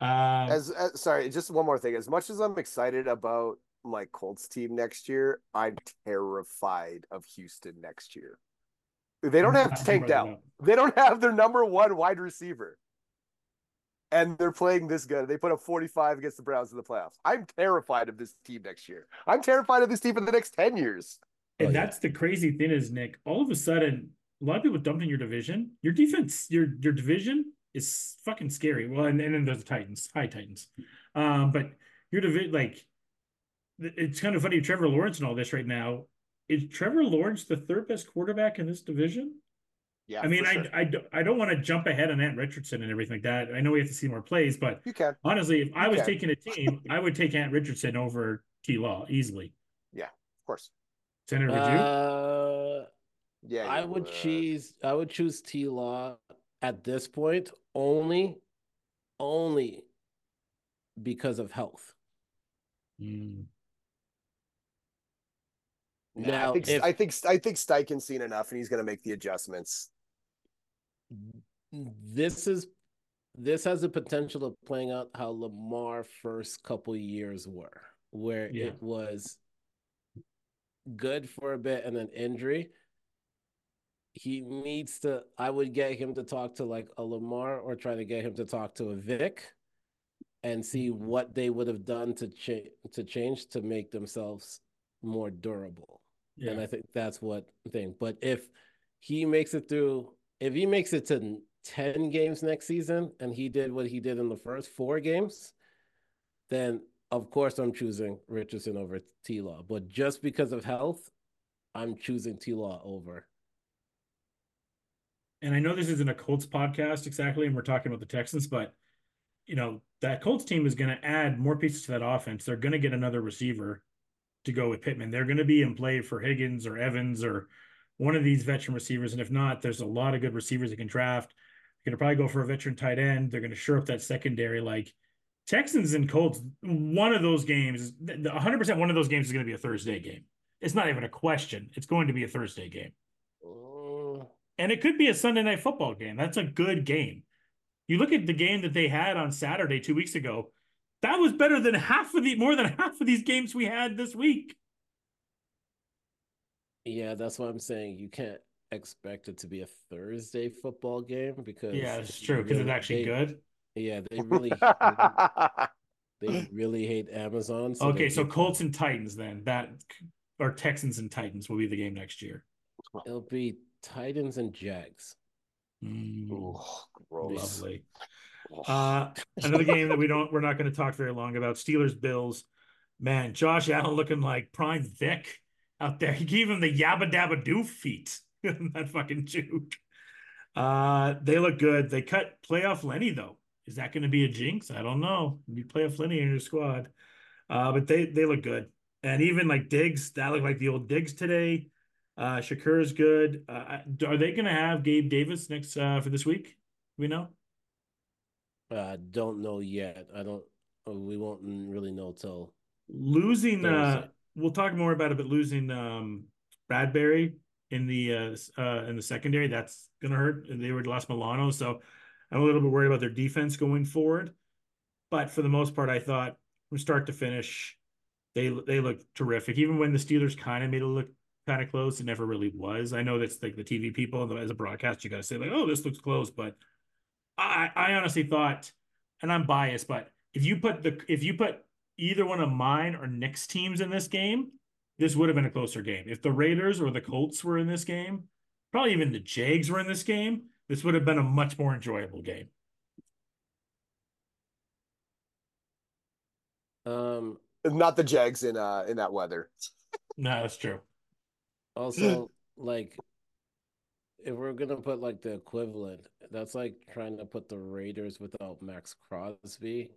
[SPEAKER 3] Um,
[SPEAKER 4] as, as sorry, just one more thing. As much as I'm excited about my Colts team next year, I'm terrified of Houston next year. They don't have
[SPEAKER 3] glad
[SPEAKER 4] Tank
[SPEAKER 3] brought that
[SPEAKER 4] Dell. They don't have their number one wide receiver. And they're playing this good. They put up 45 against the Browns in the playoffs. I'm terrified of this team next year. I'm terrified of this team for the next 10 years.
[SPEAKER 3] And
[SPEAKER 5] Oh, yeah.
[SPEAKER 3] that's the crazy thing is, Nick, all of a sudden, a lot of people dumped in your division. Your defense, your your division is fucking scary. Well, and, and then there's the Titans, high Titans. Um, but your division, like, it's kind of funny, Trevor Lawrence and all this right now. Is Trevor Lawrence the third best quarterback in this division?
[SPEAKER 4] Yeah.
[SPEAKER 3] I mean, I,
[SPEAKER 4] sure.
[SPEAKER 3] I, don't- I don't want to jump ahead on Ant Richardson and everything like that. I know we have to see more plays, but
[SPEAKER 4] you can.
[SPEAKER 3] honestly, if I was
[SPEAKER 4] Okay.
[SPEAKER 3] taking a team, I would take Ant Richardson over T Law easily.
[SPEAKER 4] Yeah, of course.
[SPEAKER 3] Senator, would you?
[SPEAKER 5] Uh
[SPEAKER 4] Yeah.
[SPEAKER 5] I
[SPEAKER 4] you
[SPEAKER 5] would choose I would choose T Law at this point only only because of health.
[SPEAKER 3] Mm.
[SPEAKER 4] Nah,
[SPEAKER 5] Now,
[SPEAKER 4] I think
[SPEAKER 5] if-
[SPEAKER 4] I think I think Steichen's seen enough, and he's going to make the adjustments.
[SPEAKER 5] this is this has the potential of playing out how Lamar first couple years were, where
[SPEAKER 3] Yeah.
[SPEAKER 5] it was good for a bit and then injury. He needs to. I would get him to talk to like a Lamar or try to get him to talk to a Vic, and see mm-hmm. what they would have done to change to change to make themselves more durable.
[SPEAKER 3] Yeah.
[SPEAKER 5] And I think that's what thing. But if he makes it through, if he makes it to 10 games next season and he did what he did in the first four games, then of course I'm choosing Richardson over T Law. But just because of health, I'm choosing T Law over.
[SPEAKER 3] and I know this isn't a Colts podcast exactly, and we're talking about the Texans, but you know that Colts team is going to add more pieces to that offense. They're going to get another receiver to go with Pittman. They're going to be in play for Higgins or Evans or one of these veteran receivers, and if not, there's a lot of good receivers they can draft. They're going to probably go for a veteran tight end. They're going to shore up that secondary. Like Texans and Colts, one of those games, 100% one of those games is going to be a Thursday game. It's not even a question. It's going to be a Thursday game.
[SPEAKER 5] Mm,
[SPEAKER 3] And it could be a Sunday night football game. That's a good game. You look at the game that they had on Saturday two weeks ago. That was better than half of the more than half of these games we had this week.
[SPEAKER 5] yeah, that's what I'm saying. You can't expect it to be a Thursday football game because
[SPEAKER 3] Yeah, it's true because it's actually
[SPEAKER 5] they-
[SPEAKER 3] good.
[SPEAKER 5] Yeah, they really they really hate Amazon. they
[SPEAKER 3] Okay, so
[SPEAKER 5] keep-
[SPEAKER 3] Colts and Titans then that or Texans and Titans will be the game next year.
[SPEAKER 5] It'll be Titans and Jags.
[SPEAKER 3] Mm,
[SPEAKER 4] Ooh, gross.
[SPEAKER 3] lovely. Uh, another game that we don't we're not going to talk very long about Steelers Bills. Man, Josh Allen looking like prime Vic out there. He gave him the yabba dabba doo feet. that fucking juke. Uh, they look good. They cut playoff Lenny though. Is that going to be a jinx? I don't know. You playoff Lenny in your squad. Uh, but they they look good. And even like Diggs, that looked like the old Diggs today. Uh, Shakir is good. Uh, are they going to have Gabe Davis next uh, for this week? We know.
[SPEAKER 5] Uh, don't know yet. I don't. uh, We won't really know till.
[SPEAKER 3] Losing. Uh, we'll talk more about it, but losing um, Bradbury in the uh, uh, in the secondary that's going to hurt. And They were lost Milano, so I'm a little bit worried about their defense going forward. But for the most part, I thought from start to finish, they they look terrific. Even when the Steelers kind of made it look kind of close, it never really was. I know that's like the TV people, and as a broadcast, you got to say like, "Oh, this looks close," but I I honestly thought, and I'm biased, but if you put the if you put either one of mine or Nick's teams in this game, this would have been a closer game. If the Raiders or the Colts were in this game, probably even the Jags were in this game, this would have been a much more enjoyable game.
[SPEAKER 5] Um.
[SPEAKER 4] Not the Jags in uh in that weather.
[SPEAKER 3] No, that's true.
[SPEAKER 5] Also, like, if we're gonna put like the equivalent, that's like trying to put the Raiders without Maxx Crosby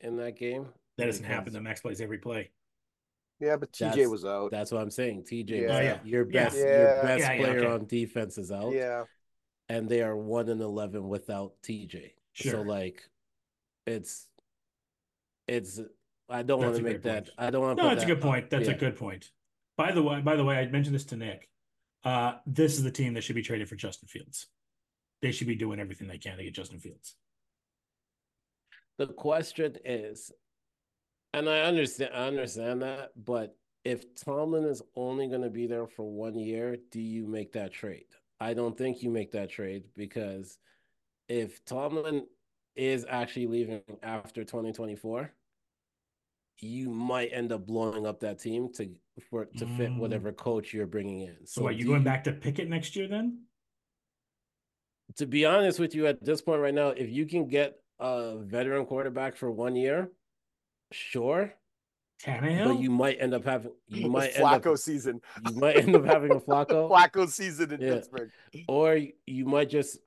[SPEAKER 5] in that game.
[SPEAKER 3] That doesn't happen.
[SPEAKER 5] because
[SPEAKER 3] The Maxx plays every play.
[SPEAKER 4] Yeah, but TJ
[SPEAKER 5] That's-
[SPEAKER 4] was out.
[SPEAKER 5] That's what I'm saying. TJ,
[SPEAKER 4] Yeah.
[SPEAKER 5] was
[SPEAKER 3] Oh, yeah.
[SPEAKER 5] your best,
[SPEAKER 4] Yeah.
[SPEAKER 5] your best
[SPEAKER 3] Yeah, yeah,
[SPEAKER 5] player
[SPEAKER 3] okay.
[SPEAKER 5] on defense is out,
[SPEAKER 4] Yeah.
[SPEAKER 5] and they are one and eleven without TJ. So like, it's, it's. I don't want to make that.
[SPEAKER 3] point.
[SPEAKER 5] I don't want.
[SPEAKER 3] No, that's a good point. That's
[SPEAKER 5] yeah.
[SPEAKER 3] a good point. By the way, by the way, I mentioned this to Nick. Uh, this is the team that should be traded for Justin Fields. They should be doing everything they can to get Justin Fields.
[SPEAKER 5] The question is, and I understand, I understand that, but if Tomlin is only going to be there for one year, do you make that trade? I don't think you make that trade because if Tomlin is actually leaving after 2024, you might end up blowing up that team to for to fit
[SPEAKER 3] Mm.
[SPEAKER 5] whatever coach you're bringing in.
[SPEAKER 3] So, are you
[SPEAKER 5] do
[SPEAKER 3] going back to Pickett next year then?
[SPEAKER 5] to be honest with you, at this point right now, if you can get a veteran quarterback for one year, sure.
[SPEAKER 3] Tannehill?
[SPEAKER 5] But you might end up having you might end up
[SPEAKER 4] Flacco season.
[SPEAKER 5] you might end up having a Flacco,
[SPEAKER 4] Flacco season in
[SPEAKER 5] Yeah.
[SPEAKER 4] Pittsburgh.
[SPEAKER 5] or you might just.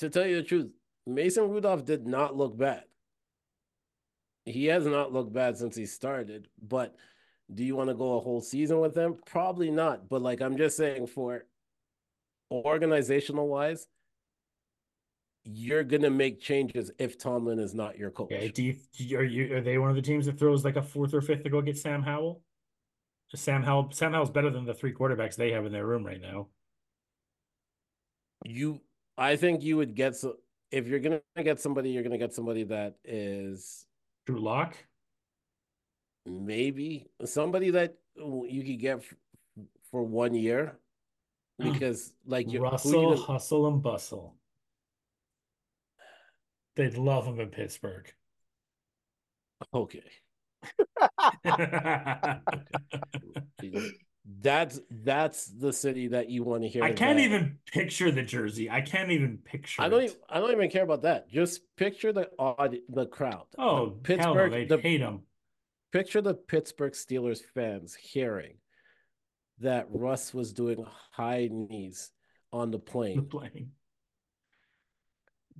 [SPEAKER 5] To tell you the truth, Mason Rudolph did not look bad. He has not looked bad since he started. But do you want to go a whole season with him? Probably not. But like I'm just saying, for organizational wise, you're gonna make changes if Tomlin is not your coach.
[SPEAKER 3] Okay, do you are you are they one of the teams that throws like a fourth or fifth to go get Sam Howell? Sam Howell Sam Howell's better than the three quarterbacks they have in their room right now.
[SPEAKER 5] you I think you would get so if you're gonna get somebody, you're gonna get somebody that is
[SPEAKER 3] Drew Lock.
[SPEAKER 5] maybe somebody that you could get for one year because like you you
[SPEAKER 3] Russell
[SPEAKER 5] gonna-
[SPEAKER 3] Hustle and Bustle. They'd love him in Pittsburgh.
[SPEAKER 5] okay that's that's the city that you want to hear
[SPEAKER 3] I can't
[SPEAKER 5] that-
[SPEAKER 3] even picture the jersey. I can't even picture.
[SPEAKER 5] I don't
[SPEAKER 3] it.
[SPEAKER 5] even, I don't even care about that just picture the odd the crowd The
[SPEAKER 3] Oh, no,
[SPEAKER 5] Pittsburgh
[SPEAKER 3] they'd
[SPEAKER 5] the
[SPEAKER 3] hate him.
[SPEAKER 5] picture the Pittsburgh Steelers fans hearing that Russ was doing high knees on the plane.
[SPEAKER 3] playing.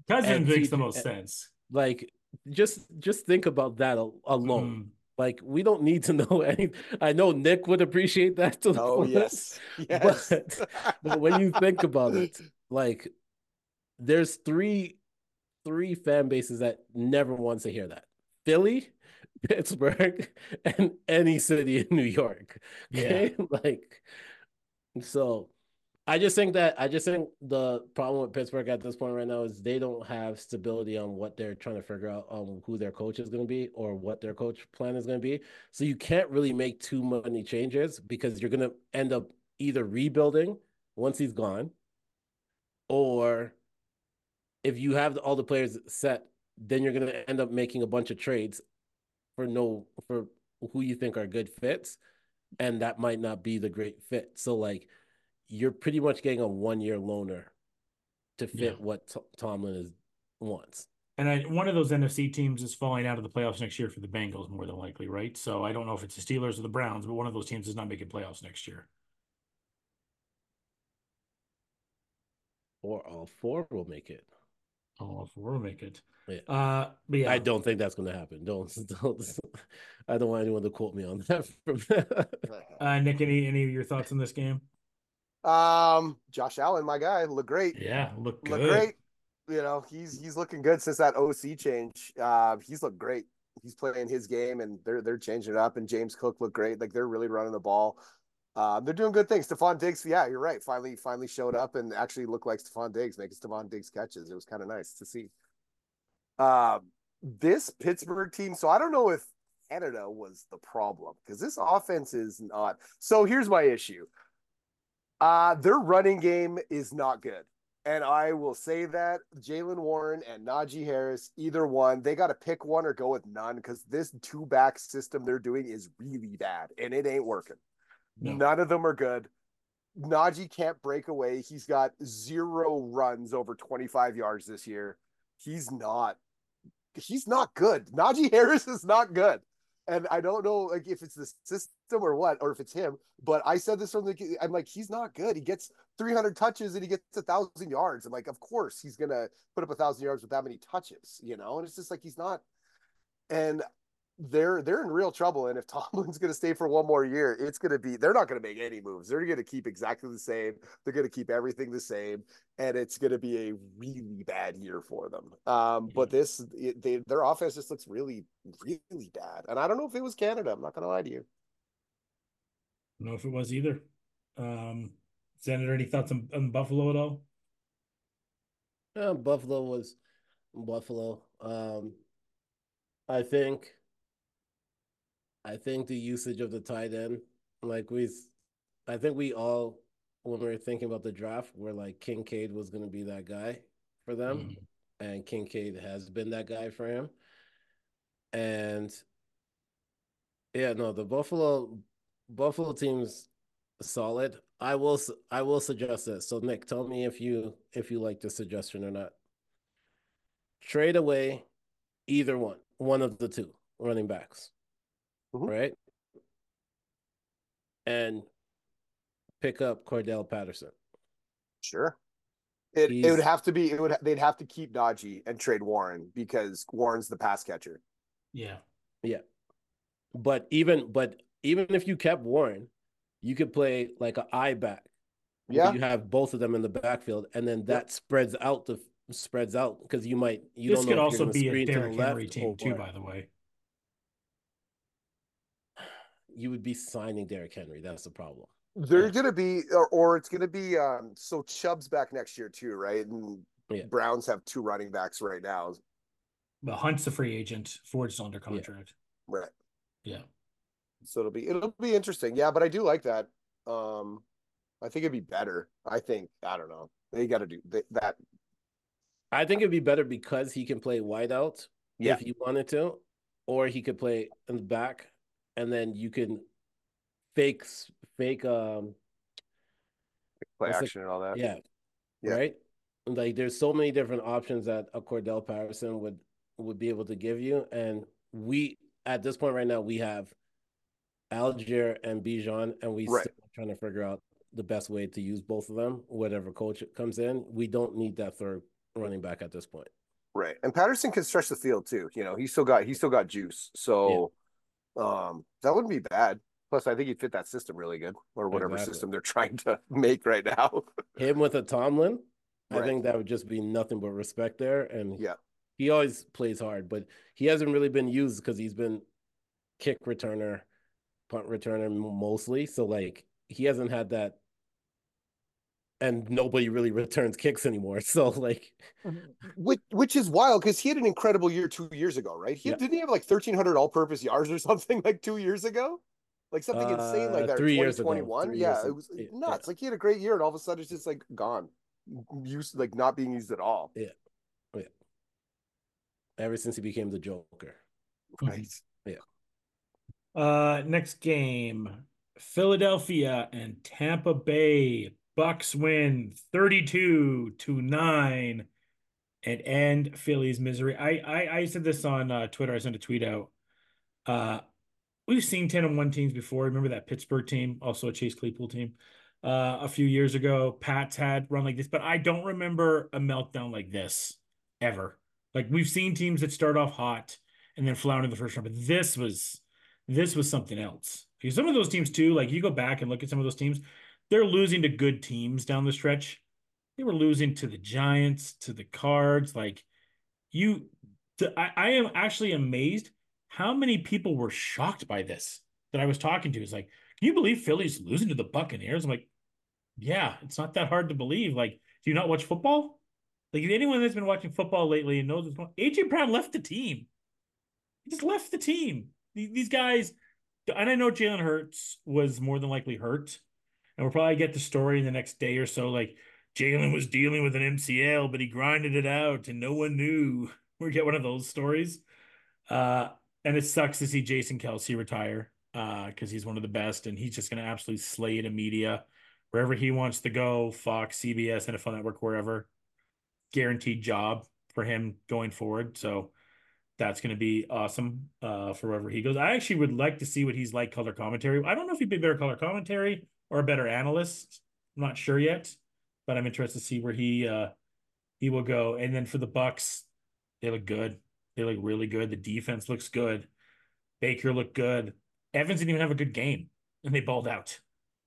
[SPEAKER 3] Cousins
[SPEAKER 5] And
[SPEAKER 3] makes the most sense.
[SPEAKER 5] Like just just think about that alone.
[SPEAKER 3] Mm.
[SPEAKER 5] Like we don't need to know any. I know Nick would appreciate that. To the
[SPEAKER 4] Oh
[SPEAKER 5] fullest,
[SPEAKER 4] yes, yes.
[SPEAKER 5] But- but when you think about it, like there's three three fan bases that never wants to hear that. Philly, Pittsburgh, and any city in New York. Okay? like so I just think that I just think the problem with Pittsburgh at this point right now is they don't have stability on what they're trying to figure out on who their coach is going to be or what their coach plan is going to be. So you can't really make too many changes because you're going to end up either rebuilding once he's gone or if you have all the players set, then you're going to end up making a bunch of trades for no for who you think are good fits and that might not be the great fit. So like you're pretty much getting a one year loaner to fit
[SPEAKER 3] Yeah.
[SPEAKER 5] what T- Tomlin is wants.
[SPEAKER 3] And I, one of those NFC teams is falling out of the playoffs next year for the Bengals, more than likely, right? So I don't know if it's the Steelers or the Browns, but one of those teams is not making playoffs next year.
[SPEAKER 5] Or all four will make it.
[SPEAKER 3] all four will make it.
[SPEAKER 5] Yeah.
[SPEAKER 3] Uh, but yeah,
[SPEAKER 5] I don't think that's going to happen. Don't, don't. I don't want anyone to quote me on that. From
[SPEAKER 3] Uh, Nick, any any of your thoughts on this game?
[SPEAKER 4] Um, Josh Allen, my guy, look great.
[SPEAKER 3] Yeah, look good.
[SPEAKER 4] look great. You know, he's he's looking good since that OC change. Uh, he's looked great. He's playing his game, and they're they're changing it up. And James Cook looked great. Like they're really running the ball. Uh, they're doing good things. Stefon Diggs, yeah, you're right. Finally, finally showed up and actually looked like Stefon Diggs, making Stefon Diggs catches. It was kind of nice to see. Um, this Pittsburgh team. So I don't know if Canada was the problem because this offense is not. So here's my issue. Uh, their running game is not good. And I will say that Jaylen Warren and Najee Harris, either one, they got to pick one or go with none because this two back system they're doing is really bad and it ain't working.
[SPEAKER 3] No.
[SPEAKER 4] None of them are good. Najee can't break away. He's got zero runs over 25 yards this year. He's not, he's not good. Najee Harris is not good. And I don't know like if it's the system or what, or if it's him. But I said this from the I'm like, he's not good. He gets 300 touches and he gets a thousand yards. I'm like, of course he's gonna put up a thousand yards with that many touches, you know. And it's just like he's not. And they're they're in real trouble. And if Tomlin's gonna stay for one more year, it's gonna be they're not gonna make any moves. They're gonna keep exactly the same. They're gonna keep everything the same, and it's gonna be a really bad year for them. Um, but this it, they, their offense just looks really really bad. And I don't know if it was Canada. I'm not gonna lie to you.
[SPEAKER 3] I don't know if it was either. Um, Senator, any thoughts on, on Buffalo at all?
[SPEAKER 5] Yeah, Buffalo was Buffalo. Um, I think, I think the usage of the tight end, like we, I think we all, when we were thinking about the draft, we're like Kincaid was going to be that guy for them,
[SPEAKER 3] Mhm.
[SPEAKER 5] and Kincaid has been that guy for him. And yeah, no, the Buffalo Buffalo team's solid. I will I will suggest this. So Nick, tell me if you if you like the suggestion or not. Trade away either one, one of the two running backs.
[SPEAKER 4] Mhm.
[SPEAKER 5] Right? And pick up Cordarrelle Patterson.
[SPEAKER 4] Sure. It, it would have to be it would they'd have to keep Najee and trade Warren because Warren's the pass catcher.
[SPEAKER 3] Yeah.
[SPEAKER 5] Yeah. But even but even if you kept Warren, you could play like a I back.
[SPEAKER 4] Yeah.
[SPEAKER 5] You have both of them in the backfield, and then that spreads out the spreads out because you might you
[SPEAKER 3] this
[SPEAKER 5] don't
[SPEAKER 3] could
[SPEAKER 5] know if
[SPEAKER 3] also be a
[SPEAKER 5] screen
[SPEAKER 3] Derrick Henry team too, by the way.
[SPEAKER 5] You would be signing Derrick Henry. That's the problem.
[SPEAKER 4] They're
[SPEAKER 5] Yeah.
[SPEAKER 4] gonna be or, or it's gonna be um so Chubb's back next year too, right? And
[SPEAKER 5] Yeah.
[SPEAKER 4] Browns have two running backs right now.
[SPEAKER 3] But Hunt's a free agent. Ford's under contract.
[SPEAKER 4] Right.
[SPEAKER 3] Yeah.
[SPEAKER 4] So it'll be it'll be interesting. Yeah, but I do like that. Um I think it'd be better. I think I don't know. They got to do th- that.
[SPEAKER 5] I think it'd be better because he can play wide out
[SPEAKER 4] Yeah.
[SPEAKER 5] if he wanted to, or he could play in the back, and then you can fake fake um
[SPEAKER 4] Play
[SPEAKER 5] What's the-
[SPEAKER 4] action and all that.
[SPEAKER 5] Yeah.
[SPEAKER 4] Yeah.
[SPEAKER 5] Right? Like there's so many different options that a Cordarrelle Patterson would would be able to give you. And we at this point right now we have Allgeier and Bijan and we
[SPEAKER 4] Right.
[SPEAKER 5] still are trying to figure out the best way to use both of them, whatever coach comes in. We don't need that third running back at this point.
[SPEAKER 4] Right. And Patterson can stretch the field too. You know, he still got he still got juice. So um that wouldn't be bad. Plus I think he'd fit that system really good or whatever
[SPEAKER 5] Exactly.
[SPEAKER 4] system they're trying to make right now.
[SPEAKER 5] Him with a Tomlin, I think that would just be nothing but respect there. And
[SPEAKER 4] Yeah.
[SPEAKER 5] he always plays hard, but he hasn't really been used because he's been kick returner, punt returner mostly. So like he hasn't had that, and nobody really returns kicks anymore. So like,
[SPEAKER 4] which which is wild because he had an incredible year two years ago, right? He
[SPEAKER 5] Yeah.
[SPEAKER 4] didn't he have like thirteen hundred all purpose yards or something like two years ago? Like something insane like
[SPEAKER 5] Uh,
[SPEAKER 4] that.
[SPEAKER 5] three years ago.
[SPEAKER 4] 2021.
[SPEAKER 5] Three
[SPEAKER 4] Yeah, it was
[SPEAKER 5] Yeah,
[SPEAKER 4] nuts.
[SPEAKER 5] yeah.
[SPEAKER 4] Like he had a great year and all of a sudden it's just like gone. Used like not being used at all. Yeah, yeah.
[SPEAKER 5] Ever since he became the Joker,
[SPEAKER 4] Right. Yeah.
[SPEAKER 3] Uh, next game, Philadelphia and Tampa Bay. Bucs win 32 to 9 and end Philly's misery. I I, I said this on uh, Twitter. I sent a tweet out. Uh, we've seen 10 and 1 teams before. Remember that Pittsburgh team, also a Chase Claypool team, uh, a few years ago. Pats had run like this, but I don't remember a meltdown like this. ever. Like we've seen teams that start off hot and then flounder in the first round, but this was this was something else. Because some of those teams too, like you go back and look at some of those teams, they're losing to good teams down the stretch. They were losing to the Giants, to the Cards. Like you, to, I, I am actually amazed how many people were shocked by this that I was talking to. Is like, can you believe Philly's losing to the Buccaneers? I'm like, yeah, it's not that hard to believe. Like, do you not watch football? Like anyone that's been watching football lately and knows what's going AJ Brown left the team. He just left the team. These guys, and I know Jalen Hurts was more than likely hurt. And we'll probably get the story in the next day or so. Like Jalen was dealing with an MCL, but he grinded it out and no one knew. We get one of those stories. Uh, and it sucks to see Jason Kelce retire because uh, he's one of the best and he's just going to absolutely slay the media wherever he wants to go Fox, CBS, NFL Network, wherever. Guaranteed job for him going forward. So that's going to be awesome uh, for wherever he goes. I actually would like to see what he's like color commentary. I don't know if he'd be better color commentary or a better analyst. I'm not sure yet but I'm interested to see where he uh he will go. And then for the Bucs, they look good. They look really good. The defense looks good. Baker looked good. Evans didn't even have a good game, and they balled out.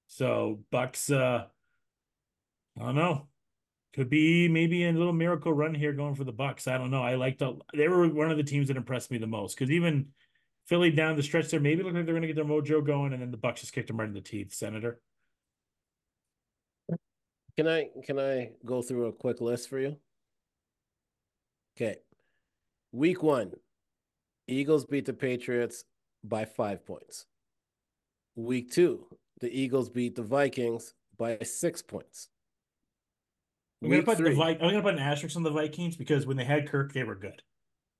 [SPEAKER 3] So Bucs, uh, I don't know. Could be maybe a little miracle run here going for the Bucs. I don't know. I liked the, they were one of the teams that impressed me the most because even Philly down the stretch there maybe looked like they're going to get their mojo going, and then the Bucs just kicked them right in the teeth. Senator.
[SPEAKER 5] Can I can I go through a quick list for you? Okay. Week one, Eagles beat the Patriots by five points. Week two, the Eagles beat the Vikings by six points.
[SPEAKER 3] I'm gonna put the Vi- I'm gonna put an asterisk on the Vikings because when they had Kirk, they were good.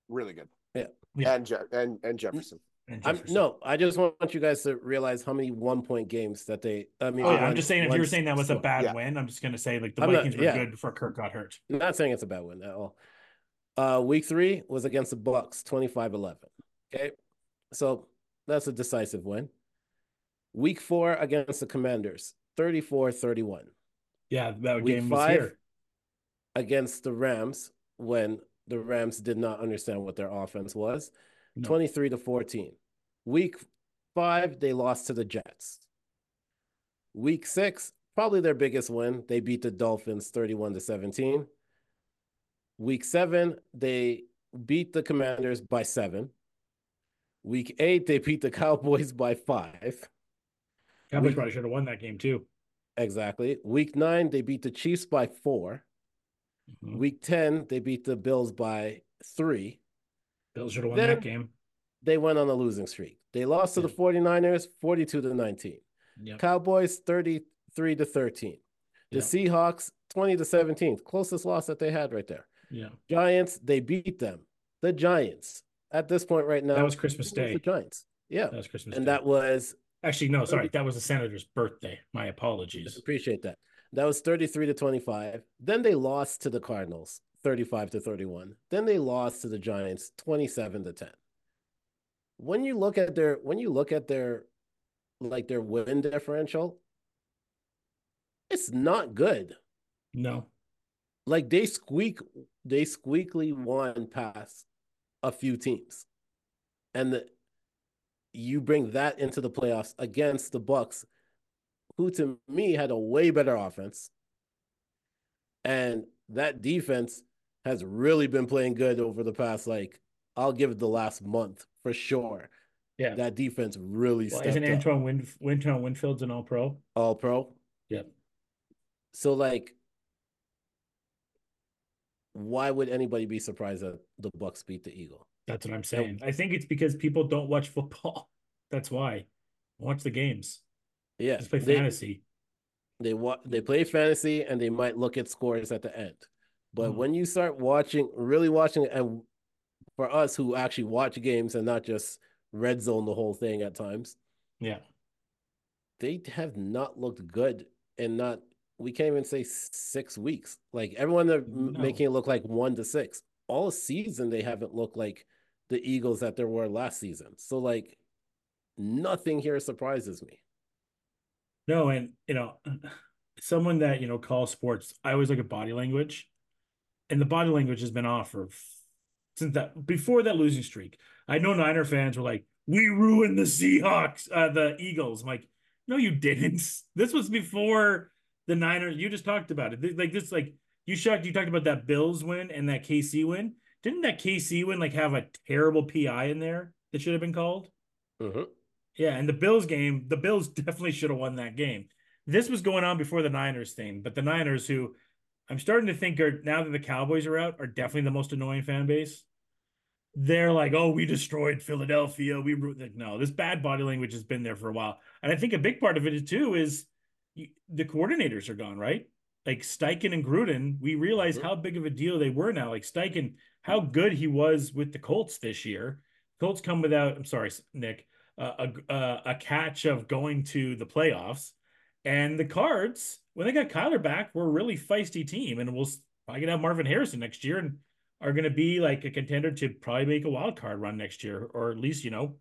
[SPEAKER 4] Really good.
[SPEAKER 5] Yeah.
[SPEAKER 4] yeah. And Je- and and Jefferson.
[SPEAKER 5] I'm, no, I just want you guys to realize how many one point games that they. I mean,
[SPEAKER 3] oh, yeah, I'm just saying if you were saying that was a bad yeah. win, I'm just going to say like the I'm Vikings not, yeah. were good before Kirk got hurt.
[SPEAKER 5] I'm not saying it's a bad win at all. Uh, week three was against the Bucs, 25-11. Okay, so that's a decisive win. Week four against the Commanders, 34-31.
[SPEAKER 3] Yeah, that week game was here.
[SPEAKER 5] Against the Rams, when the Rams did not understand what their offense was, no. 23 to 14. Week five, they lost to the Jets. Week six, probably their biggest win. They beat the Dolphins 31 to 17. Week seven, they beat the Commanders by seven. Week eight, they beat the Cowboys by five.
[SPEAKER 3] Cowboys Week, probably should have won that game too.
[SPEAKER 5] Exactly. Week nine, they beat the Chiefs by 4 mm-hmm. Week 10, they beat the Bills by three.
[SPEAKER 3] Bills should have won then, that game
[SPEAKER 5] they went on a losing streak. They lost to the 49ers 42 to 19. Yep. Cowboys 33 to 13. The yep. Seahawks 20 to 17. Closest loss that they had right there.
[SPEAKER 3] Yeah.
[SPEAKER 5] Giants, they beat them. The Giants at this point right now.
[SPEAKER 3] That was Christmas Day.
[SPEAKER 5] The Giants. Yeah.
[SPEAKER 3] That was Christmas
[SPEAKER 5] and
[SPEAKER 3] Day.
[SPEAKER 5] that was
[SPEAKER 3] actually no, sorry. That was the senator's birthday. My apologies.
[SPEAKER 5] Appreciate that. That was 33 to 25. Then they lost to the Cardinals 35 to 31. Then they lost to the Giants 27 to 10 when you look at their when you look at their like their win differential, it's not good.
[SPEAKER 3] No.
[SPEAKER 5] Like they squeak they squeakly won past a few teams. And the, you bring that into the playoffs against the Bucs, who to me had a way better offense. And that defense has really been playing good over the past like I'll give it the last month for sure.
[SPEAKER 3] Yeah,
[SPEAKER 5] that defense really. Well,
[SPEAKER 3] isn't Antoine Win Antoine Winfield's an All Pro?
[SPEAKER 5] All Pro.
[SPEAKER 3] Yep.
[SPEAKER 5] So like, why would anybody be surprised that the Bucs beat the Eagle?
[SPEAKER 3] That's what I'm saying. I think it's because people don't watch football. That's why. Watch the games.
[SPEAKER 5] Yeah,
[SPEAKER 3] Just play they, fantasy.
[SPEAKER 5] They watch. They play fantasy, and they might look at scores at the end. But mm. when you start watching, really watching, and for us who actually watch games and not just red zone the whole thing at times.
[SPEAKER 3] Yeah.
[SPEAKER 5] They have not looked good and not we can't even say six weeks. Like everyone they're no. making it look like one to six. All season they haven't looked like the Eagles that there were last season. So like nothing here surprises me.
[SPEAKER 3] No, and you know, someone that you know calls sports, I always look at body language and the body language has been off for since that before that losing streak. I know Niner fans were like, "We ruined the Seahawks, uh, the Eagles." I'm like, "No, you didn't. This was before the Niners. You just talked about it. Like this, like you shocked. You talked about that Bills win and that KC win. Didn't that KC win like have a terrible PI in there that should have been called?
[SPEAKER 5] Mhm.
[SPEAKER 3] Yeah, and the Bills game, the Bills definitely should have won that game. This was going on before the Niners thing, but the Niners, who I'm starting to think are now that the Cowboys are out, are definitely the most annoying fan base. They're like, oh, we destroyed Philadelphia. We ru-" like, no, this bad body language has been there for a while, and I think a big part of it is too is the coordinators are gone, right? Like Steichen and Gruden, we realize
[SPEAKER 5] Mhm.
[SPEAKER 3] how big of a deal they were now. Like Steichen, how good he was with the Colts this year. Colts come without. I'm sorry, Nick uh, a, a a catch of going to the playoffs. And the Cards, when they got Kyler back, were a really feisty team, and we'll probably gonna have Marvin Harrison next year, and are gonna be like a contender to probably make a wild card run next year, or at least you know,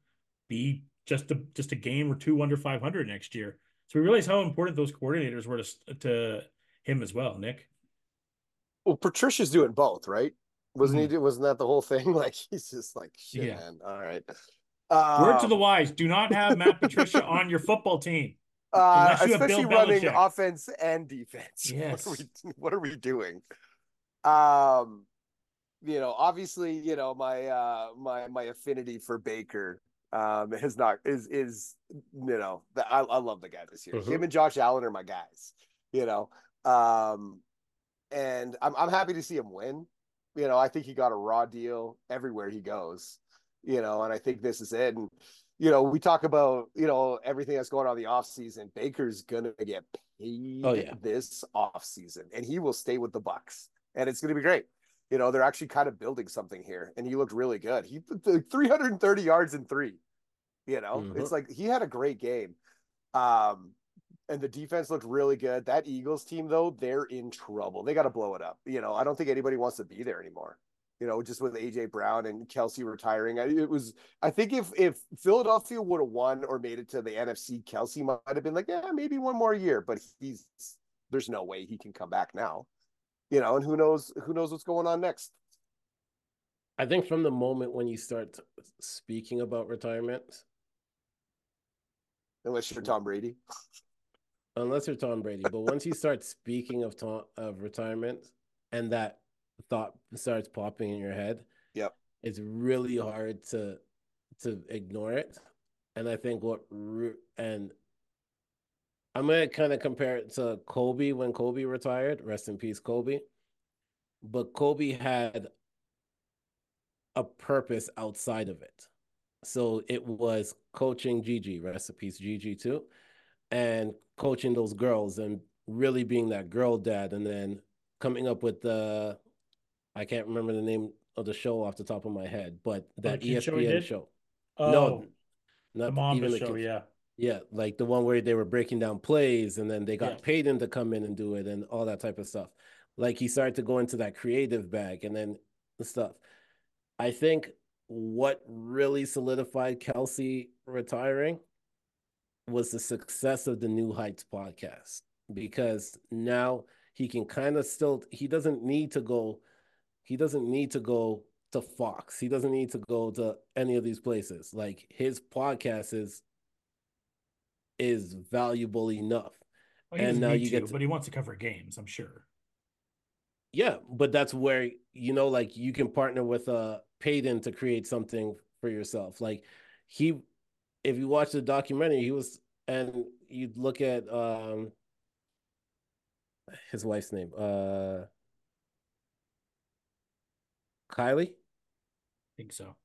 [SPEAKER 3] be just a just a game or two under five hundred next year. So we realize how important those coordinators were to to him as well, Nick.
[SPEAKER 4] Well, Patricia's doing both, right? Wasn't he? do- Wasn't that the whole thing? Like he's just like shit,
[SPEAKER 3] Mm-hmm. Yeah.
[SPEAKER 4] man. All right.
[SPEAKER 3] Word to the
[SPEAKER 4] Um,
[SPEAKER 3] wise: Do not have Matt Patricia on your football team.
[SPEAKER 4] Uh,
[SPEAKER 3] unless you have
[SPEAKER 4] especially running
[SPEAKER 3] Belichick.
[SPEAKER 4] offense and defense.
[SPEAKER 3] Yes.
[SPEAKER 4] What are we, what are we doing? Um, you know, obviously, you know my uh my my affinity for Baker um is not is is you know the, I I love the guy this year.
[SPEAKER 5] Mhm.
[SPEAKER 4] Him and Josh Allen are my guys. You know, um, and I'm I'm happy to see him win. You know, I think he got a raw deal everywhere he goes. You know, and I think this is it. And you know, we talk about you know everything that's going on the off season. Baker's gonna get paid
[SPEAKER 5] Oh, yeah.
[SPEAKER 4] this off season, and he will stay with the Bucs, and it's gonna be great. You know, they're actually kind of building something here, and he looked really good. He put 330 yards in three. You know,
[SPEAKER 5] Mhm.
[SPEAKER 4] it's like he had a great game. Um, and the defense looked really good. That Eagles team, though, they're in trouble. They got to blow it up. You know, I don't think anybody wants to be there anymore. You know, just with AJ Brown and Kelce retiring, I- it was. I think if if Philadelphia would have won or made it to the NFC, Kelce might have been like, yeah, maybe one more year. But he's there's no way he can come back now. You know, and who knows who knows what's going on next.
[SPEAKER 5] I think from the moment when you start speaking about retirement,
[SPEAKER 4] Unless you're Tom Brady.
[SPEAKER 5] unless you're Tom Brady, but once you start speaking of Tom of retirement and that thought starts popping in your head,
[SPEAKER 4] Yep.
[SPEAKER 5] it's really hard to to ignore it. And I think what and I'm gonna kind of compare it to Kobe when Kobe retired. Rest in peace, Kobe. But Kobe had a purpose outside of it. So it was coaching Gigi, rest in peace, Gigi too, and coaching those girls and really being that girl dad, and then coming up with the I can't remember the name of the show off the top of my head, but that ESPN
[SPEAKER 3] show did?
[SPEAKER 5] show.
[SPEAKER 3] Oh,
[SPEAKER 5] no,
[SPEAKER 3] the
[SPEAKER 5] not
[SPEAKER 3] Mamba
[SPEAKER 5] even the
[SPEAKER 3] show,
[SPEAKER 5] kids.
[SPEAKER 3] yeah.
[SPEAKER 5] Yeah, like the one where they were breaking down plays and then they got
[SPEAKER 3] Yeah.
[SPEAKER 5] Peyton to come in and do it and all that type of stuff. Like he started to go into that creative bag and then the stuff. I think what really solidified Kelce retiring was the success of the New Heights podcast because now he can kind of still he doesn't need to go he doesn't need to go to Fox. He doesn't need to go to any of these places. Like his podcast is is valuable enough.
[SPEAKER 3] Well,
[SPEAKER 5] And now you
[SPEAKER 3] to,
[SPEAKER 5] get to-
[SPEAKER 3] but he wants to cover games, I'm sure.
[SPEAKER 5] Yeah, but that's where you know, like you can partner with uh Peyton to create something for yourself. Like he, if you watch the documentary, he was, and you look at um his wife's name, uh Kylie.
[SPEAKER 3] I think so.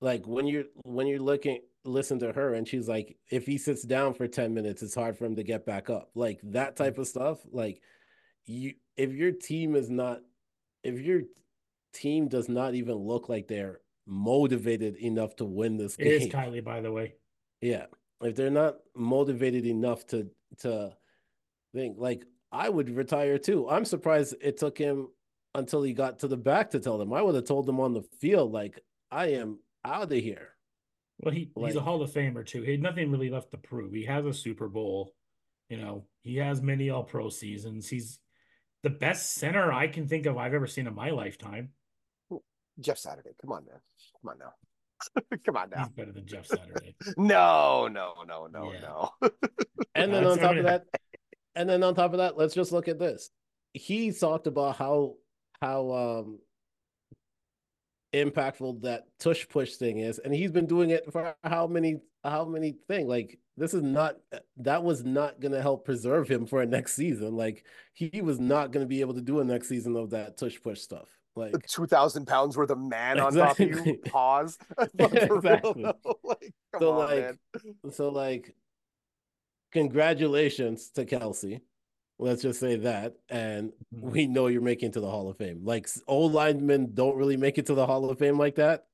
[SPEAKER 5] Like when you're when you're looking listen to her and she's like, if he sits down for 10 minutes, it's hard for him to get back up. Like that type of stuff. Like you if your team is not if your team does not even look like they're motivated enough to win this
[SPEAKER 3] It
[SPEAKER 5] game.
[SPEAKER 3] It is Kylie, by the way.
[SPEAKER 5] Yeah. If they're not motivated enough to to think like I would retire too. I'm surprised it took him until he got to the back to tell them. I would have told them on the field like I am out of here.
[SPEAKER 3] Well, he he's a Hall of Famer too. He had nothing really left to prove. He has a Super Bowl. You know, he has many All Pro seasons. He's the best center I can think of I've ever seen in my lifetime.
[SPEAKER 4] Jeff Saturday. Come on, man. Come on now. Come on now.
[SPEAKER 3] He's better than Jeff Saturday.
[SPEAKER 4] No, no, no, no,
[SPEAKER 3] Yeah.
[SPEAKER 4] no.
[SPEAKER 5] And then on top of that, and then on top of that, let's just look at this. He talked about how how um impactful that tush push thing is, and he's been doing it for how many how many thing like this is not that was not going to help preserve him for a next season. Like he was not going to be able to do a next season of that tush push stuff. Like
[SPEAKER 4] Two thousand pounds worth of man on top of you.
[SPEAKER 5] Exactly.
[SPEAKER 4] Pause. But for real,
[SPEAKER 5] Exactly.
[SPEAKER 4] like,
[SPEAKER 5] so
[SPEAKER 4] on,
[SPEAKER 5] like
[SPEAKER 4] man.
[SPEAKER 5] so like congratulations to Kelce. Let's just say that. And
[SPEAKER 3] Mhm.
[SPEAKER 5] we know you're making it to the Hall of Fame. Like old linemen don't really make it to the Hall of Fame like that.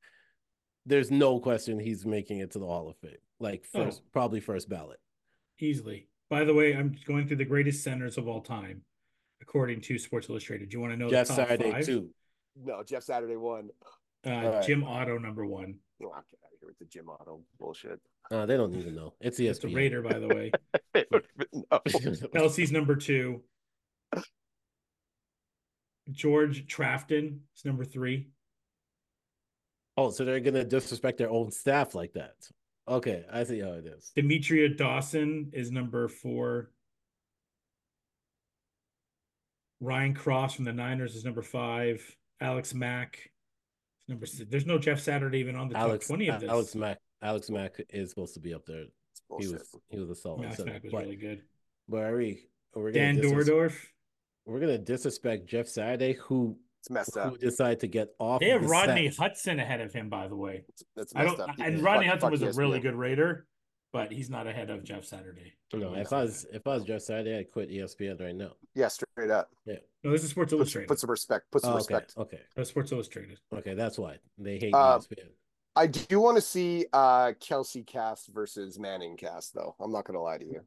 [SPEAKER 5] There's no question he's making it to the Hall of Fame. Like
[SPEAKER 3] Oh.
[SPEAKER 5] first, probably first ballot.
[SPEAKER 3] Easily. By the way, I'm going through the greatest centers of all time, according to Sports Illustrated. Do you want to know
[SPEAKER 5] Jeff
[SPEAKER 3] the top
[SPEAKER 5] Saturday
[SPEAKER 3] five?
[SPEAKER 5] too.
[SPEAKER 4] No, Jeff Saturday one.
[SPEAKER 3] Uh,
[SPEAKER 5] Alright.
[SPEAKER 3] Jim Otto number one.
[SPEAKER 4] Oh, I'll get out of here with the Jim Otto bullshit.
[SPEAKER 5] Uh, they don't even know. It's E
[SPEAKER 3] It's a
[SPEAKER 5] ESPN.
[SPEAKER 3] Raider, by the way.
[SPEAKER 4] They don't even know.
[SPEAKER 3] Kelce's number two. George Trafton is number three.
[SPEAKER 5] oh, so they're gonna disrespect their own staff like that. Okay, I see how it is.
[SPEAKER 3] Dermontti Dawson is number four. Randy Cross from the Niners is number five. Alex Mack is number six. There's no Jeff Saturday even on the
[SPEAKER 5] Alex
[SPEAKER 3] top 20 of this.
[SPEAKER 5] Alex Mack Alex Mack is supposed to be up there. He was he was a solid
[SPEAKER 3] Alex
[SPEAKER 5] center.
[SPEAKER 3] Mack was
[SPEAKER 5] But,
[SPEAKER 3] really good.
[SPEAKER 5] but Ari, we're gonna
[SPEAKER 3] Dan
[SPEAKER 5] disres-
[SPEAKER 3] Dierdorf.
[SPEAKER 5] we're gonna disrespect Jeff Saturday, who
[SPEAKER 4] It's messed
[SPEAKER 5] who
[SPEAKER 4] up.
[SPEAKER 5] decided to get off.
[SPEAKER 3] They
[SPEAKER 5] of
[SPEAKER 3] have
[SPEAKER 5] the
[SPEAKER 3] Rodney
[SPEAKER 5] set.
[SPEAKER 3] Hudson ahead of him, by the way.
[SPEAKER 4] It's, it's
[SPEAKER 3] I don't,
[SPEAKER 4] up.
[SPEAKER 3] and Rodney
[SPEAKER 4] fuck
[SPEAKER 3] Hudson was a really good Raider, but he's not ahead of Jeff Saturday.
[SPEAKER 5] No, if I was if I was Jeff Saturday, I'd quit ESPN right now.
[SPEAKER 4] Yeah, straight up. Yeah.
[SPEAKER 3] No, this is Sports
[SPEAKER 4] Put,
[SPEAKER 3] Illustrated.
[SPEAKER 4] put some respect. Put some
[SPEAKER 5] Oh, okay,
[SPEAKER 4] respect.
[SPEAKER 5] okay,
[SPEAKER 3] That's Sports Illustrated.
[SPEAKER 5] okay. That's why they hate
[SPEAKER 4] Uh,
[SPEAKER 5] ESPN.
[SPEAKER 4] I do want to see uh Kelce cast versus Manning cast, though. I'm not gonna lie to you.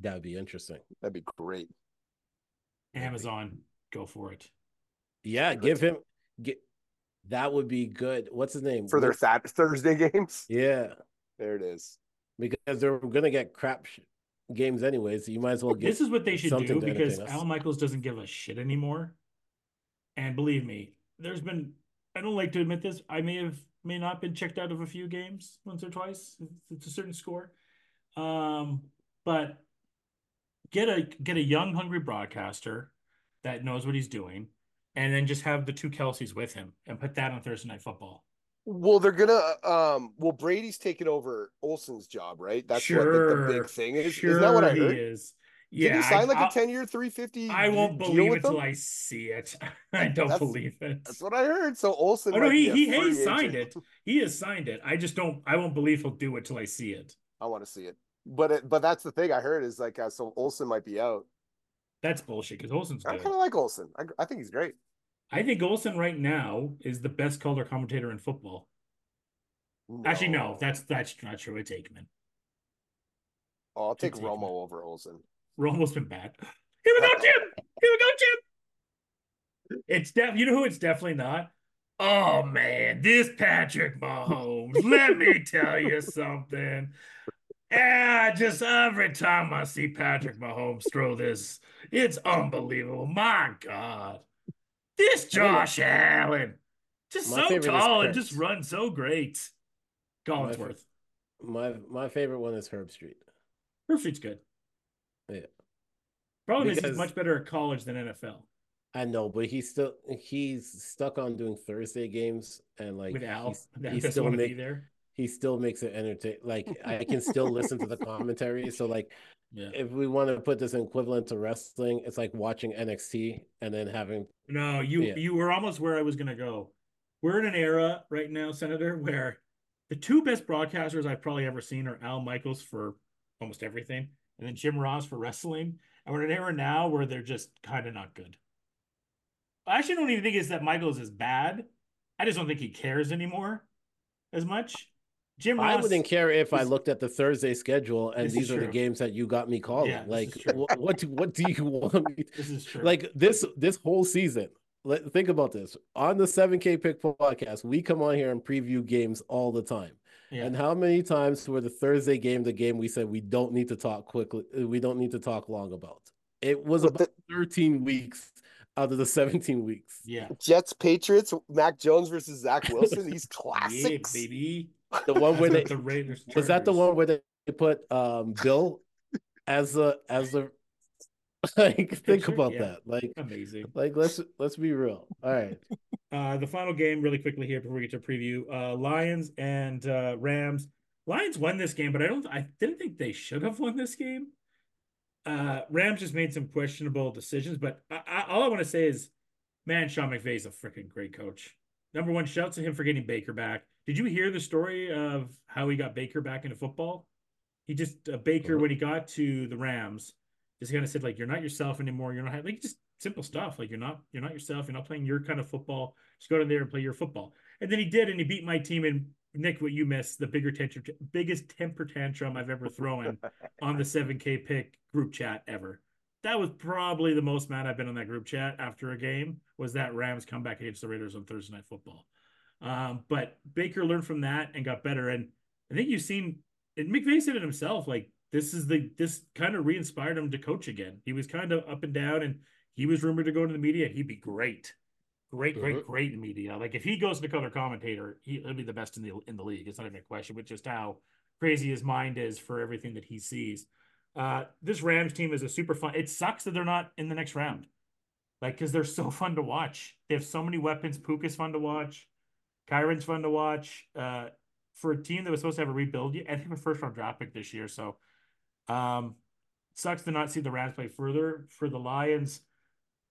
[SPEAKER 5] That would be interesting.
[SPEAKER 4] That'd be great.
[SPEAKER 3] Amazon, go for it.
[SPEAKER 5] Yeah, give him get. That would be good. What's his name?
[SPEAKER 4] For their
[SPEAKER 5] What-
[SPEAKER 4] that Thursday games.
[SPEAKER 5] yeah,
[SPEAKER 4] There it is.
[SPEAKER 5] because they're gonna get crap sh- games anyways. You might as well get.
[SPEAKER 3] This is what they should do because. Al Michaels doesn't give a shit anymore. And believe me, there's been I don't like to admit this. I may have may not been checked out of a few games once or twice. It's a certain score. Um, but get a get a young, hungry broadcaster that knows what he's doing, and then just have the two Kelces with him and put that on Thursday night football.
[SPEAKER 4] Well, they're gonna um well Brady's taking over Olsen's job, right? That's what the, the big thing is.
[SPEAKER 3] Sure
[SPEAKER 4] Isn't that what I
[SPEAKER 3] he
[SPEAKER 4] heard?
[SPEAKER 3] is.
[SPEAKER 4] Did he sign like a 10 year 350
[SPEAKER 3] I won't believe it
[SPEAKER 4] them?
[SPEAKER 3] till I see it. I don't
[SPEAKER 4] That's-
[SPEAKER 3] believe it.
[SPEAKER 4] That's what I heard. So Olsen
[SPEAKER 3] Oh no, he he, he signed it. He has signed it. I just don't. I won't believe he'll do it till I see it.
[SPEAKER 4] I want to see it. But it, but that's the thing I heard is like uh, so Olsen might be out.
[SPEAKER 3] That's bullshit. Because Olsen's
[SPEAKER 4] I kind of like Olsen. I, I think he's great.
[SPEAKER 3] I think Olsen right now is the best color commentator in football. Actually, no, that's that's not true. It's Aikman.
[SPEAKER 4] Oh, I'll take
[SPEAKER 3] it's
[SPEAKER 4] Romo
[SPEAKER 3] Aikman.
[SPEAKER 4] over Olsen.
[SPEAKER 3] Romo's been bad. Here we go, Jim. Here we go, Jim. It's def. You know who it's definitely not. Oh man, this Patrick Mahomes. let me tell you something. Yeah, just every time I see Patrick Mahomes throw this, it's unbelievable. My God, this Josh Allen, just
[SPEAKER 5] My
[SPEAKER 3] so tall and just runs so great. Collinsworth,
[SPEAKER 5] My my favorite one is Herbstreit. Herb
[SPEAKER 3] Street's good.
[SPEAKER 5] Yeah.
[SPEAKER 3] Problem is, he's much better at college than NFL.
[SPEAKER 5] I know, but he's still he's stuck on doing Thursday games and like
[SPEAKER 3] with Al,
[SPEAKER 5] he's-
[SPEAKER 3] that
[SPEAKER 5] he still
[SPEAKER 3] want to be
[SPEAKER 5] make
[SPEAKER 3] there.
[SPEAKER 5] He still makes it entertain. Like I can still listen to the commentary. So like
[SPEAKER 3] Yeah.
[SPEAKER 5] if we want to put this in equivalent to wrestling, it's like watching NXT and then having
[SPEAKER 3] No, you
[SPEAKER 5] Yeah.
[SPEAKER 3] you were almost where I was gonna go. We're in an era right now, Senator, where the two best broadcasters I've probably ever seen are Al Michaels for almost everything, and then Jim Ross for wrestling. And we're in an era now where they're just kind of not good. I actually don't even think it's that Michaels is bad. I just don't think he cares anymore as much. Jim
[SPEAKER 5] I wouldn't care if I looked at the Thursday schedule and these are the games that you got me calling.
[SPEAKER 3] Yeah,
[SPEAKER 5] like what what do, what do you want me
[SPEAKER 3] this is true.
[SPEAKER 5] like this this whole season let, think about this on the 7k pick podcast we come on here and preview games all the time
[SPEAKER 3] yeah.
[SPEAKER 5] and how many times were the thursday game the game we said we don't need to talk quickly we don't need to talk long about It was
[SPEAKER 4] With
[SPEAKER 5] about 13 weeks out of the 17 weeks.
[SPEAKER 3] Yeah.
[SPEAKER 4] Jets, Patriots, Mac Jones versus Zach Wilson. These
[SPEAKER 3] Yeah,
[SPEAKER 4] classics.
[SPEAKER 3] baby.
[SPEAKER 5] The one where they
[SPEAKER 3] the Raiders.
[SPEAKER 5] was that the one where they put um Bill as the as the like think about
[SPEAKER 3] Yeah.
[SPEAKER 5] that. Like
[SPEAKER 3] Amazing.
[SPEAKER 5] like let's let's be real. All right.
[SPEAKER 3] Uh, the final game, really quickly here before we get to preview. Uh, Lions and uh, Rams. Lions won this game, but I don't. I didn't think they should have won this game. Uh, Rams just made some questionable decisions, but I, I, all I want to say is, man, Sean McVay is a freaking great coach. Number one, shouts to him for getting Baker back. Did you hear the story of how he got Baker back into football? He just uh, Baker
[SPEAKER 5] Mhm.
[SPEAKER 3] when he got to the Rams, just kind of said like, "You're not yourself anymore. You're not like just simple stuff. Like you're not you're not yourself. You're not playing your kind of football. Just go in there and play your football." And then he did, and he beat my team. And Nick, what you missed, the bigger tantrum, biggest temper tantrum I've ever thrown on the 7K pick group chat ever. That was probably the most mad I've been on that group chat after a game. Was that Rams comeback against the Raiders on Thursday Night Football? Um, but Baker learned from that and got better. And I think you've seen, and McVay said it himself. Like this is the this kind of re-inspired him to coach again. He was kind of up and down, and he was rumored to go into the media. He'd be great, great, great,
[SPEAKER 5] Mhm.
[SPEAKER 3] great in media. Like if he goes to color commentator, he, he'll be the best in the in the league. It's not even a question, but just how crazy his mind is for everything that he sees. Uh, this Rams team is a super fun. It sucks that they're not in the next round, like because they're so fun to watch. They have so many weapons. Puka's fun to watch. Kyren's fun to watch. Uh, for a team that was supposed to have a rebuild, I think a first round draft pick this year. So, um, sucks to not see the Rams play further. For the Lions,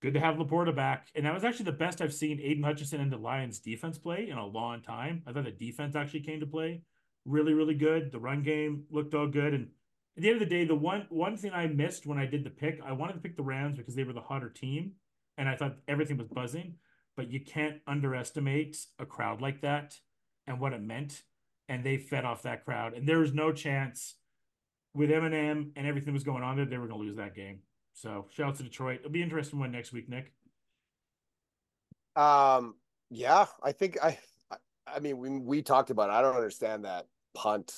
[SPEAKER 3] good to have Laporta back, and that was actually the best I've seen Aidan Hutchinson and the Lions defense play in a long time. I thought the defense actually came to play really, really good. The run game looked all good, and at the end of the day, the one one thing I missed when I did the pick, I wanted to pick the Rams because they were the hotter team, and I thought everything was buzzing. But you can't underestimate a crowd like that and what it meant. And they fed off that crowd, and there was no chance with Eminem and everything that was going on there, they were going to lose that game. So shout out to Detroit. It'll be interesting one next week, Nick.
[SPEAKER 4] Um, yeah, I think I, I, mean, we we talked about. It. I don't understand that punt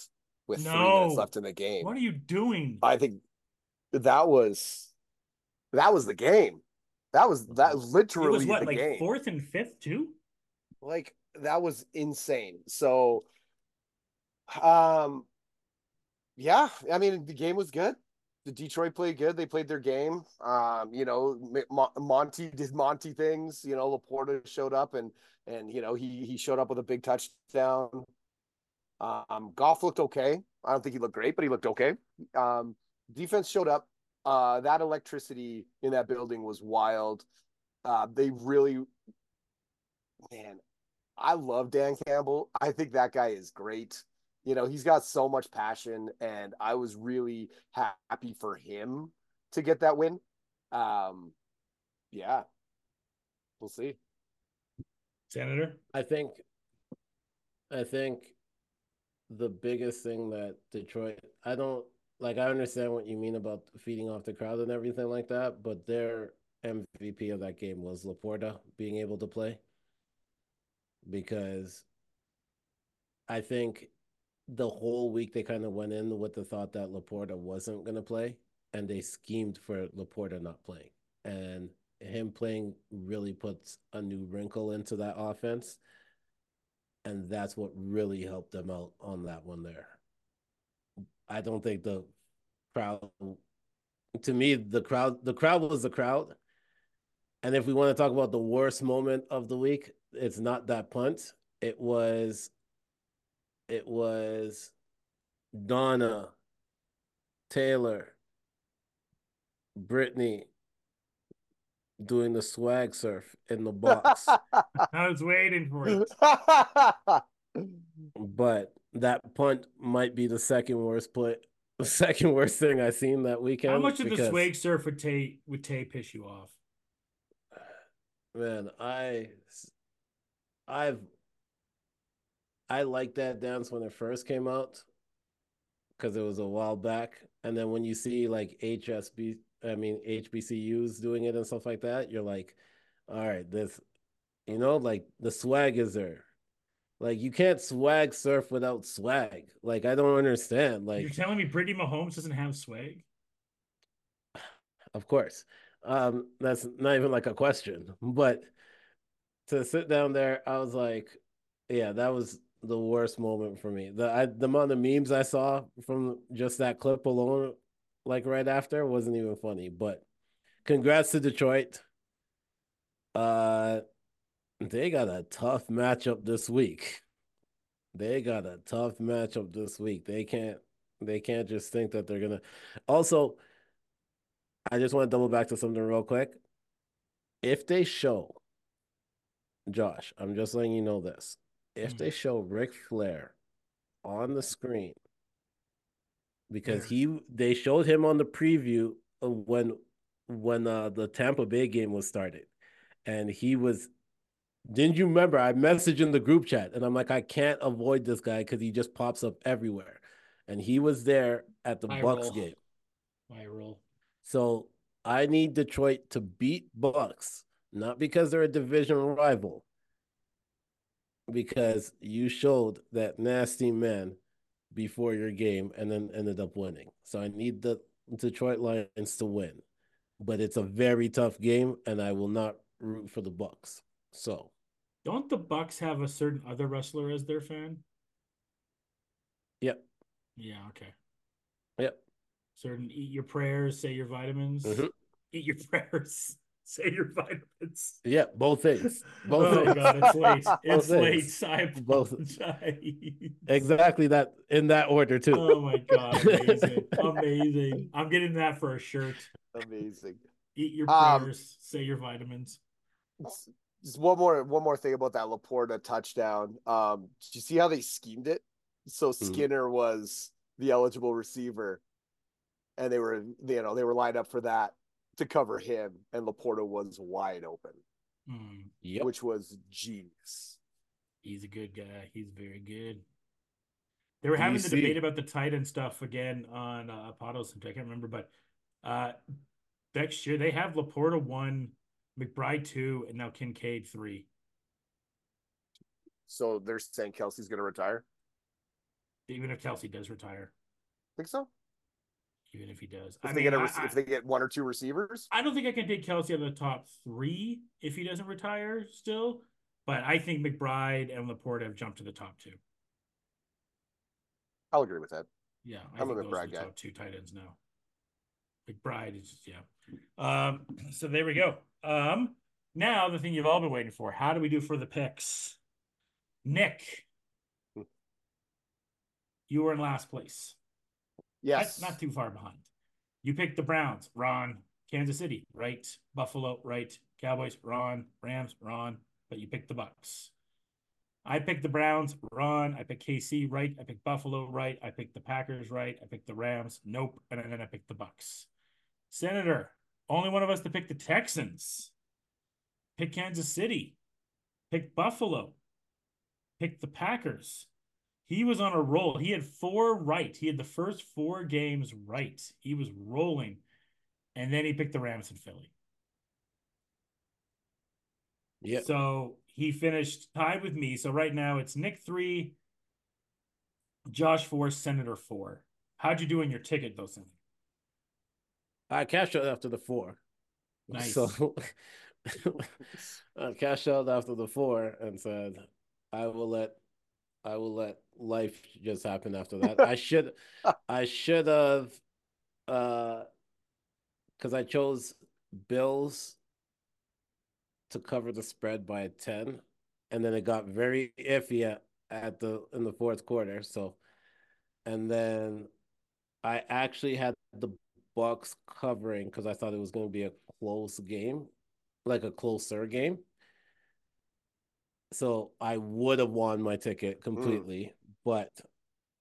[SPEAKER 4] with three minutes left in the game.
[SPEAKER 3] What are you doing?
[SPEAKER 4] I think that was that was the game. That was that literally
[SPEAKER 3] was what, like
[SPEAKER 4] game.
[SPEAKER 3] fourth and fifth too?
[SPEAKER 4] Like that was insane. So, um, yeah, I mean the game was good. The Detroit played good. They played their game. Um, you know, Mon- Monty did Monty things. You know, Laporta showed up and and you know he he showed up with a big touchdown. Um, Goff looked okay. I don't think he looked great, but he looked okay. Um, defense showed up. Uh, that electricity in that building was wild. Uh, they really, man, I love Dan Campbell. I think that guy is great. You know, he's got so much passion, and I was really happy for him to get that win. Um, yeah, we'll see.
[SPEAKER 3] Senator?
[SPEAKER 5] I think I think the biggest thing that Detroit I don't like I understand what you mean about feeding off the crowd and everything like that, but their MVP of that game was Laporta being able to play. Because I think the whole week they kind of went in with the thought that Laporta wasn't going to play and they schemed for Laporta not playing. And him playing really puts a new wrinkle into that offense. And that's what really helped them out on that one there. I don't think the crowd to me the crowd the crowd was the crowd. And if we want to talk about the worst moment of the week, it's not that punt. It was it was Donna, Taylor, Brittany doing the swag surf in the box.
[SPEAKER 3] I was waiting for it.
[SPEAKER 5] but that punt might be the second worst play, the second worst thing I seen that weekend.
[SPEAKER 3] How much of the swag surf would Tay would Tay piss you off?
[SPEAKER 5] Man, I, I've, I liked that dance when it first came out, because it was a while back, and then when you see like HSB, I mean HBCUs doing it and stuff like that, you're like, all right, this, you know, like the swag is there. Like you can't swag surf without swag. Like I don't understand. Like
[SPEAKER 3] You're telling me Brittany Mahomes doesn't have swag?
[SPEAKER 5] of course. Um, that's not even like a question, but to sit down there, I was like, yeah, that was the worst moment for me. The I, the amount of memes I saw from just that clip alone, like right after, wasn't even funny. But congrats to Detroit. Uh, they got a tough matchup this week. They got a tough matchup this week. They can't they can't just think that they're gonna also I just want to double back to something real quick. If they show Josh, I'm just letting you know this. If
[SPEAKER 3] Mm.
[SPEAKER 5] they show Ric Flair on the screen, because
[SPEAKER 3] Where?
[SPEAKER 5] he they showed him on the preview of when when uh, the Tampa Bay game was started, and he was. Didn't you remember? I messaged in the group chat, and I'm like, I can't avoid this guy because he just pops up everywhere, and he was there at the
[SPEAKER 3] I
[SPEAKER 5] Bucs
[SPEAKER 3] roll.
[SPEAKER 5] game.
[SPEAKER 3] Viral.
[SPEAKER 5] So I need Detroit to beat Bucs, not because they're a division rival, because you showed that nasty man before your game and then ended up winning. So I need the Detroit Lions to win. But it's a very tough game and I will not root for the Bucs. So
[SPEAKER 3] Don't the Bucs have a certain other wrestler as their fan?
[SPEAKER 5] Yep.
[SPEAKER 3] Yeah, okay.
[SPEAKER 5] Yep.
[SPEAKER 3] Certain eat your prayers, say your vitamins.
[SPEAKER 5] Mhm.
[SPEAKER 3] Eat your prayers, say your vitamins.
[SPEAKER 5] Yeah, both things. Both
[SPEAKER 3] oh
[SPEAKER 5] things.
[SPEAKER 3] god, it's late. It's
[SPEAKER 5] Both
[SPEAKER 3] late.
[SPEAKER 5] things.
[SPEAKER 3] I
[SPEAKER 5] Both.
[SPEAKER 3] apologize.
[SPEAKER 5] Exactly that in that order too.
[SPEAKER 3] Oh my god, amazing. amazing. I'm getting that for a shirt.
[SPEAKER 4] Amazing.
[SPEAKER 3] Eat your
[SPEAKER 4] Um,
[SPEAKER 3] prayers, say your vitamins.
[SPEAKER 4] Just one more one more thing about that Laporta touchdown. Um, did you see how they schemed it? So
[SPEAKER 5] Mhm.
[SPEAKER 4] Skipper was the eligible receiver, and they were you know they were lined up for that to cover him, and Laporta was wide open,
[SPEAKER 3] Mm,
[SPEAKER 5] Yep.
[SPEAKER 4] which was genius.
[SPEAKER 3] he's a good guy. He's very good. They were having
[SPEAKER 5] you
[SPEAKER 3] the debate about the tight end stuff again on uh Pados I can't remember, but uh next year they have Laporta one, McBride two, and now Kincaid three.
[SPEAKER 4] So they're saying Kelce's going to retire.
[SPEAKER 3] Even if Kelce does retire,
[SPEAKER 4] Think so?
[SPEAKER 3] even if he does.
[SPEAKER 4] If
[SPEAKER 3] I
[SPEAKER 4] they
[SPEAKER 3] mean,
[SPEAKER 4] get a,
[SPEAKER 3] I-
[SPEAKER 4] rec-
[SPEAKER 3] I-
[SPEAKER 4] if they get one or two receivers,
[SPEAKER 3] I don't think I can take Kelce out of the top three if he doesn't retire still, but I think McBride and Laporta have jumped to the top two.
[SPEAKER 4] I'll agree with that.
[SPEAKER 3] Yeah, I
[SPEAKER 4] I'm a McBride guy.
[SPEAKER 3] top two tight ends now. McBride is yeah. Um, so there we go. Um, now the thing you've all been waiting for: how do we do for the picks? Nick, you were in last place.
[SPEAKER 4] Yes.
[SPEAKER 3] Not, not too far behind. You picked the Browns, Ron. Kansas City, right? Buffalo, right? Cowboys, Ron. Rams, Ron. But you picked the Bucs. I picked the Browns, Ron. I picked KC, right? I picked Buffalo, right? I picked the Packers, right? I picked the Rams, nope. And then I picked the Bucs. Senator, only one of us to pick the Texans. Pick Kansas City. Pick Buffalo. Pick the Packers. He was on a roll. He had four right. He had the first four games right. He was rolling. And then he picked the Rams in Philly.
[SPEAKER 5] Yeah.
[SPEAKER 3] So he finished tied with me. So right now it's Nick three, Josh four, Senator four. How'd you do in your ticket though, Senator?
[SPEAKER 5] I cashed out after the four.
[SPEAKER 3] Nice.
[SPEAKER 5] So I cashed out after the four and said, I will let I will let life just happen after that. I should I should have uh because I chose Bills to cover the spread by 10 and then it got very iffy at, at the in the fourth quarter so and then I actually had the Bucs covering because I thought it was going to be a close game, like a closer game. So I would have won my ticket completely, but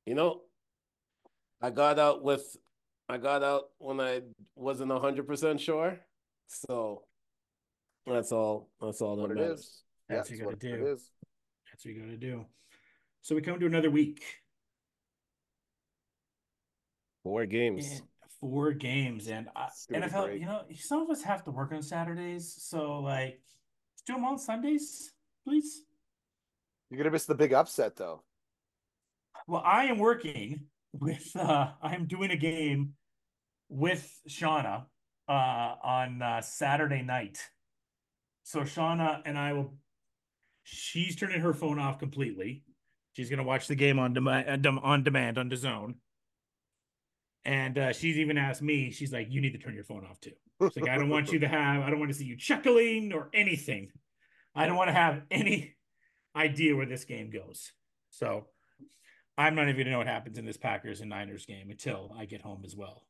[SPEAKER 5] you know, I got out with I got out when I wasn't hundred percent sure. So that's all. That's all that
[SPEAKER 4] what
[SPEAKER 5] matters.
[SPEAKER 4] is.
[SPEAKER 3] That's
[SPEAKER 4] Yeah,
[SPEAKER 3] what you gotta do. That's what you gotta do. So we come to another week.
[SPEAKER 5] Four games.
[SPEAKER 3] And four games and I,
[SPEAKER 4] Let's give it a
[SPEAKER 3] NFL. You know, some of us have to work on Saturdays, so like, do them on Sundays, please.
[SPEAKER 4] You're gonna miss the big upset though.
[SPEAKER 3] Well, I am working with. uh I am doing a game with Shauna uh, on uh, Saturday night. So Shauna and I will. She's turning her phone off completely. She's gonna watch the game on demand, on demand on the zone. And uh, she's even asked me. She's like, "You need to turn your phone off too." She's like, "I don't want you to have. I don't want to see you chuckling or anything. I don't want to have any idea where this game goes." So I'm not even gonna know what happens in this Packers and Niners game until I get home as well,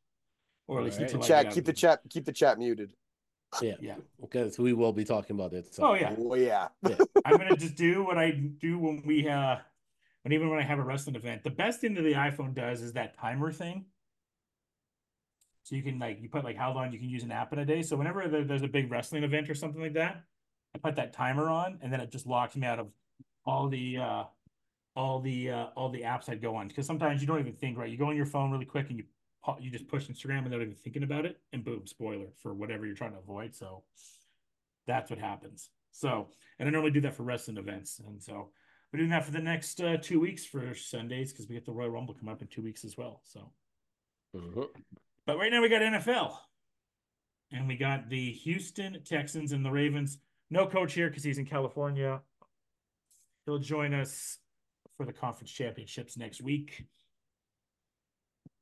[SPEAKER 3] or at least
[SPEAKER 5] Alright.
[SPEAKER 3] until I
[SPEAKER 4] Chat,
[SPEAKER 3] get
[SPEAKER 4] keep the chat, keep the chat muted.
[SPEAKER 5] Yeah,
[SPEAKER 3] Yeah.
[SPEAKER 5] because we will be talking about it. So.
[SPEAKER 3] Oh yeah,
[SPEAKER 4] Oh yeah.
[SPEAKER 3] I'm gonna just do what I do when we uh, when even when I have a wrestling event. The best thing that the iPhone does is that timer thing. So you can like you put like how long you can use an app in a day. So whenever there- there's a big wrestling event or something like that, I put that timer on, and then it just locks me out of all the uh, all the uh, all the apps I'd go on. Because sometimes you don't even think right. You go on your phone really quick and you you just push Instagram without even thinking about it, and boom, spoiler for whatever you're trying to avoid. So that's what happens. So, and I normally do that for wrestling events, and so we're doing that for the next uh, two weeks for Sundays because we get the Royal Rumble come up in two weeks as well. So.
[SPEAKER 5] Mhm.
[SPEAKER 3] But right now we got NFL. And we got the Houston Texans and the Ravens. No coach here because he's in California. He'll join us for the conference championships next week.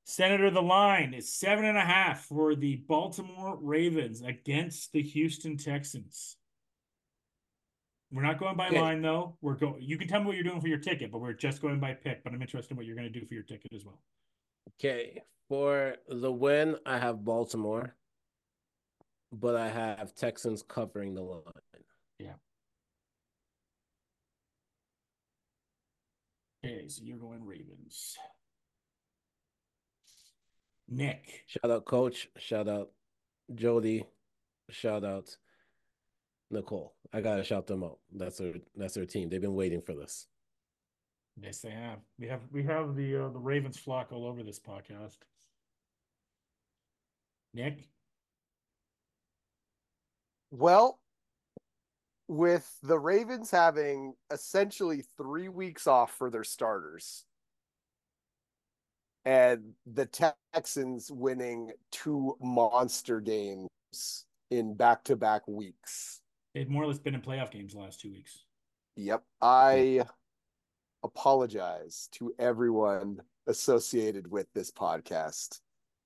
[SPEAKER 3] Senator, the line is seven and a half for the Baltimore Ravens against the Houston Texans. We're not going by
[SPEAKER 5] Okay.
[SPEAKER 3] line though. We're going. You can tell me what you're doing for your ticket, but we're just going by pick. But I'm interested in what you're going to do for your ticket as well.
[SPEAKER 5] Okay, for the win, I have Baltimore, but I have Texans covering the line. Yeah.
[SPEAKER 3] Okay, so you're going Ravens. Nick.
[SPEAKER 5] Shout out, Coach. Shout out, Jody. Shout out, Nicole. I gotta shout them out. That's their that's their team. They've been waiting for this.
[SPEAKER 3] Yes, they have. We have we have the uh, the Ravens flock all over this podcast. Nick.
[SPEAKER 4] Well, with the Ravens having essentially three weeks off for their starters, and the Texans winning two monster games in back to back weeks.
[SPEAKER 3] They've more or less been in playoff games the last two weeks.
[SPEAKER 4] Yep. I apologize to everyone associated with this podcast,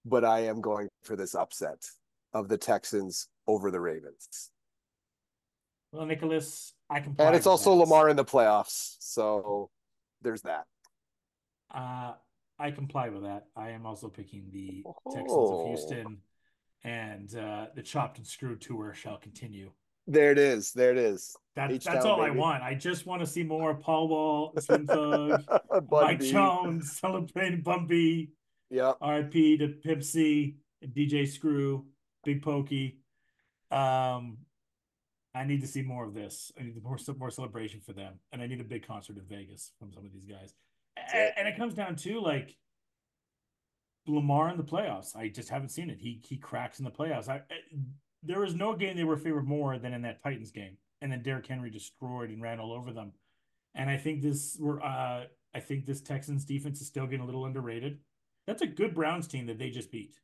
[SPEAKER 4] but I am going for this upset of the Texans over the Ravens.
[SPEAKER 3] Well, Nicholas, I can.
[SPEAKER 4] And it's also Lamar in the playoffs. So there's that.
[SPEAKER 3] Uh, I comply with that. I am also picking the Texans
[SPEAKER 4] Oh.
[SPEAKER 3] of Houston, and uh, the chopped and screwed tour shall continue.
[SPEAKER 4] There it is. There it is.
[SPEAKER 3] That, that's all I want. I just want to see more Paul Wall, Slim Thug, Mike. Jones celebrating Bun B.
[SPEAKER 4] Yep.
[SPEAKER 3] RIP to C, DJ Screw, Big Pokey. Um, I need to see more of this. I need more more celebration for them, and I need a big concert in Vegas from some of these guys. And,
[SPEAKER 4] it.
[SPEAKER 3] and it comes down to like Lamar in the playoffs. I just haven't seen it. He he cracks in the playoffs. I, I there was no game they were favored more than in that Titans game, and then Derrick Henry destroyed and ran all over them. And I think this were uh I think this Texans defense is still getting a little underrated. That's a good Browns team that they just beat.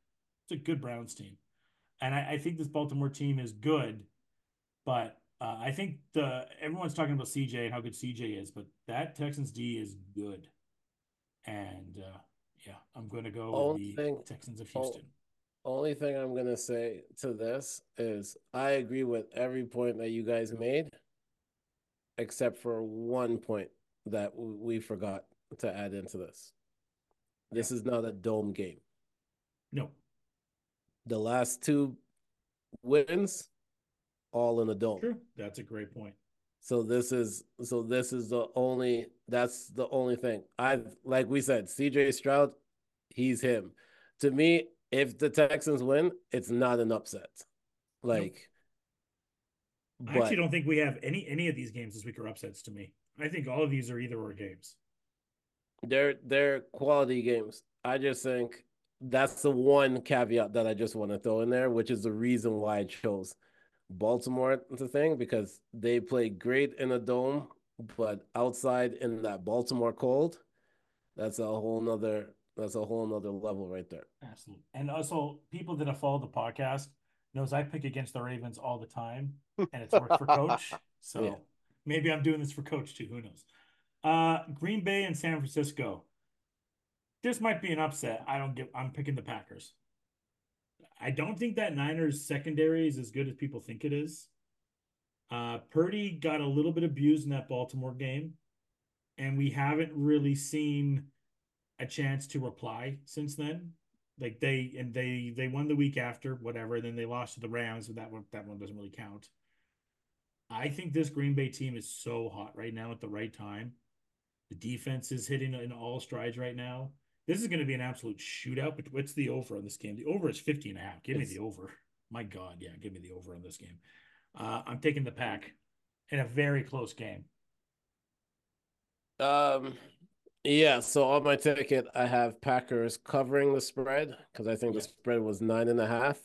[SPEAKER 3] It's a good Browns team. And I, I think this Baltimore team is good, but uh, I think the everyone's talking about CJ and how good CJ is, but that Texans D is good. And uh, yeah, I'm going to go
[SPEAKER 5] Only
[SPEAKER 3] with the
[SPEAKER 5] thing-
[SPEAKER 3] Texans of Houston.
[SPEAKER 5] Only thing I'm gonna say to this is I agree with every point that you guys made, except for one point that we forgot to add into this. This is not a dome game.
[SPEAKER 3] No,
[SPEAKER 5] The last two wins, all in a dome.
[SPEAKER 3] true. That's a great point.
[SPEAKER 5] So this is so this is the only that's the only thing. I like we said, CJ Stroud, he's him. To me, if the Texans win, it's not an upset. Like
[SPEAKER 3] I
[SPEAKER 5] but
[SPEAKER 3] actually don't think we have any any of these games this week are upsets to me. I think all of these are either or games.
[SPEAKER 5] they're they're quality games. I just think that's the one caveat that I just want to throw in there, which is the reason why I chose Baltimore to thing because they play great in a dome, but outside in that Baltimore cold, that's a whole nother that's a whole nother level right there.
[SPEAKER 3] Absolutely. And also, people that have followed the podcast knows I pick against the Ravens all the time, and it's worked for Coach. So
[SPEAKER 5] Yeah.
[SPEAKER 3] maybe I'm doing this for Coach too. Who knows? Uh, Green Bay and San Francisco. This might be an upset. I don't get. I'm picking the Packers. I don't think that Niners secondary is as good as people think it is. Uh, Purdy got a little bit abused in that Baltimore game, and we haven't really seen a chance to reply since then. Like they and they they won the week after, whatever. Then they lost to the Rams, so that one that one doesn't really count. I think this Green Bay team is so hot right now at the right time. The defense is hitting in all strides right now. This is going to be an absolute shootout. But what's the over on this game? The over is 50 and a half. Give me the over. My God, yeah, give me the over on this game. Uh, I'm taking the pack in a very close game.
[SPEAKER 5] Um, yeah. So on my ticket, I have Packers covering the spread because I think
[SPEAKER 3] Yeah.
[SPEAKER 5] the spread was nine and a half,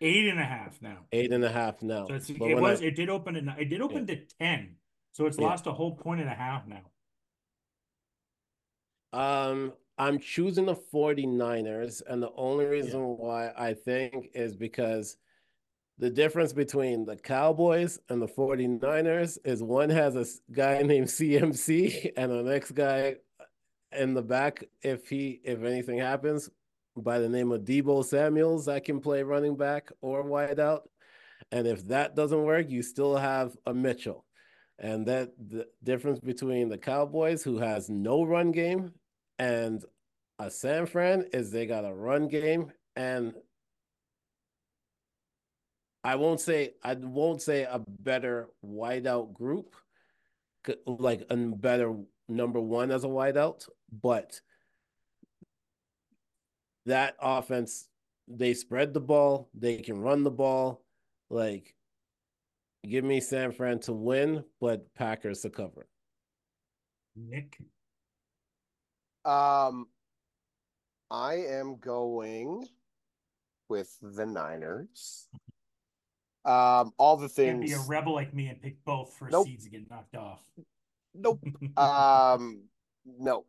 [SPEAKER 3] Eight and a half now.
[SPEAKER 5] eight and a half now.
[SPEAKER 3] So it's, it was
[SPEAKER 5] I-
[SPEAKER 3] it did open at, it did open to 10. So it's
[SPEAKER 5] Yeah.
[SPEAKER 3] lost a whole point and a half now.
[SPEAKER 5] Um, I'm choosing the 49ers, and the only reason why I think is because the difference between the Cowboys and the 49ers is one has a guy named CMC and the next guy in the back if he if anything happens by the name of Deebo Samuels that can play running back or wide out. And if that doesn't work, you still have a Mitchell. And that the difference between the Cowboys, who has no run game, and a San Fran is they got a run game. And I won't say I won't say a better wideout group, like a better number one as a wideout, but that offense, they spread the ball, they can run the ball. Like, give me San Fran to win, but Packers to cover.
[SPEAKER 3] Nick,
[SPEAKER 4] Um, I am going with the Niners. Um, all the
[SPEAKER 3] can't be
[SPEAKER 4] things.
[SPEAKER 3] a rebel like me and pick both for
[SPEAKER 4] Nope.
[SPEAKER 3] seeds to get knocked off.
[SPEAKER 4] Nope. Um, no.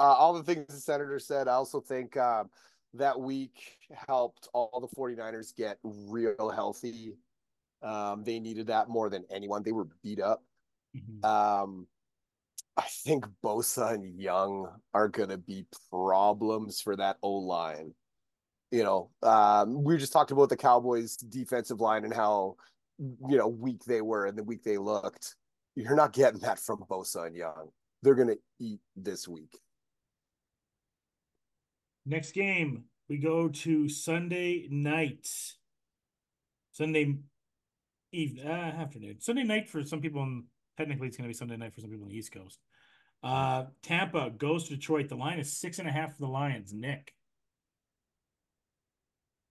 [SPEAKER 4] Uh, all the things the senator said. I also think um, that week helped all the 49ers get real healthy. Um, they needed that more than anyone. They were beat up.
[SPEAKER 3] Mhm.
[SPEAKER 4] Um, I think Bosa and Young are going to be problems for that O line. You know, um, we just talked about the Cowboys' defensive line and how, you know, weak they were and the week they looked. You're not getting that from Bosa and Young. They're going to eat this week.
[SPEAKER 3] Next game, we go to Sunday night. Sunday evening, uh, afternoon. Sunday night for some people, and technically it's going to be Sunday night for some people on the East Coast. Uh, Tampa goes to Detroit. The line is six and a half for the Lions. Nick,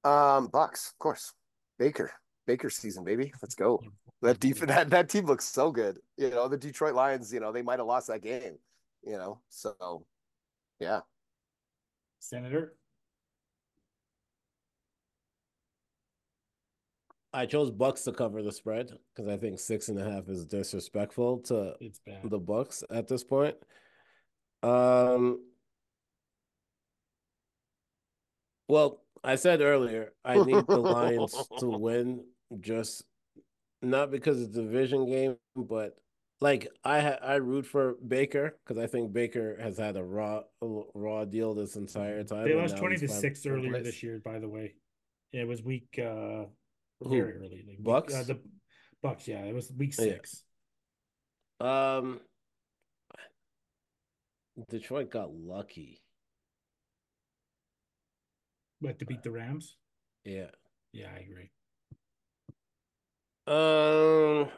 [SPEAKER 4] Um, Bucs, of course. Baker, Baker season, baby. Let's go. That def- that that team looks so good. You know, the Detroit Lions. You know, they might have lost that game. You know, so yeah.
[SPEAKER 3] Senator,
[SPEAKER 5] I chose Bucs to cover the spread because I think six and a half is disrespectful to
[SPEAKER 3] it's bad.
[SPEAKER 5] the Bucs at this point. Um, well, I said earlier I need the Lions to win, just not because it's a division game, but like I I root for Baker because I think Baker has had a raw raw deal this entire time.
[SPEAKER 3] They lost twenty to six earlier
[SPEAKER 5] place.
[SPEAKER 3] this year. By the way, it was week uh
[SPEAKER 5] Who?
[SPEAKER 3] very early. Like week-
[SPEAKER 5] Bucs?
[SPEAKER 3] uh, the Bucs. Yeah, it was week
[SPEAKER 5] Yeah.
[SPEAKER 3] six.
[SPEAKER 5] Um, Detroit got lucky.
[SPEAKER 3] But to beat the Rams,
[SPEAKER 5] Yeah.
[SPEAKER 3] yeah, I agree.
[SPEAKER 5] Um,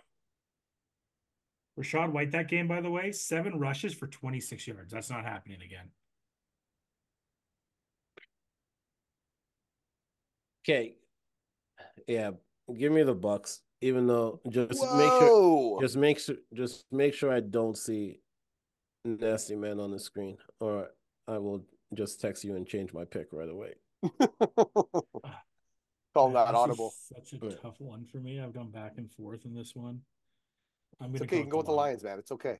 [SPEAKER 3] Rachaad White that game, by the way, seven rushes for 26 yards. That's not happening again.
[SPEAKER 5] okay. Yeah, give me the Bucs. Even though just make sure, just make sure, just make sure I don't see nasty man on the screen, or I will just text you and change my pick right away.
[SPEAKER 4] Call that audible.
[SPEAKER 3] Such a
[SPEAKER 5] Yeah.
[SPEAKER 3] tough one for me. I've gone back and forth in this one. I'm
[SPEAKER 4] It's okay. You can go with the
[SPEAKER 3] Lions.
[SPEAKER 4] Man. It's okay.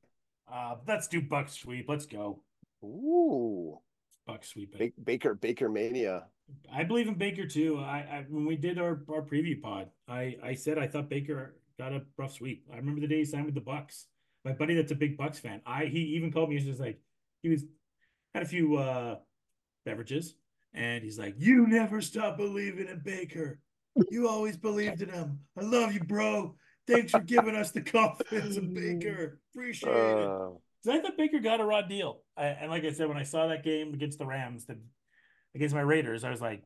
[SPEAKER 3] Uh, let's do Buck sweep. Let's go.
[SPEAKER 4] Ooh,
[SPEAKER 3] Buck sweep.
[SPEAKER 4] Ba- Baker Baker mania.
[SPEAKER 3] I believe in Baker too. I, I when we did our, our preview pod, I, I said I thought Baker got a rough sweep. I remember the day he signed with the Bucs. My buddy that's a big Bucs fan. I he even called me. He's just like he was had a few uh beverages, and he's like, "You never stop believing in Baker. You always believed in him. I love you, bro. Thanks for giving us the confidence in Baker. Appreciate it."
[SPEAKER 4] Uh,
[SPEAKER 3] 'Cause I thought Baker got a raw deal. I, and like I said, when I saw that game against the Rams, the, against my Raiders, I was like,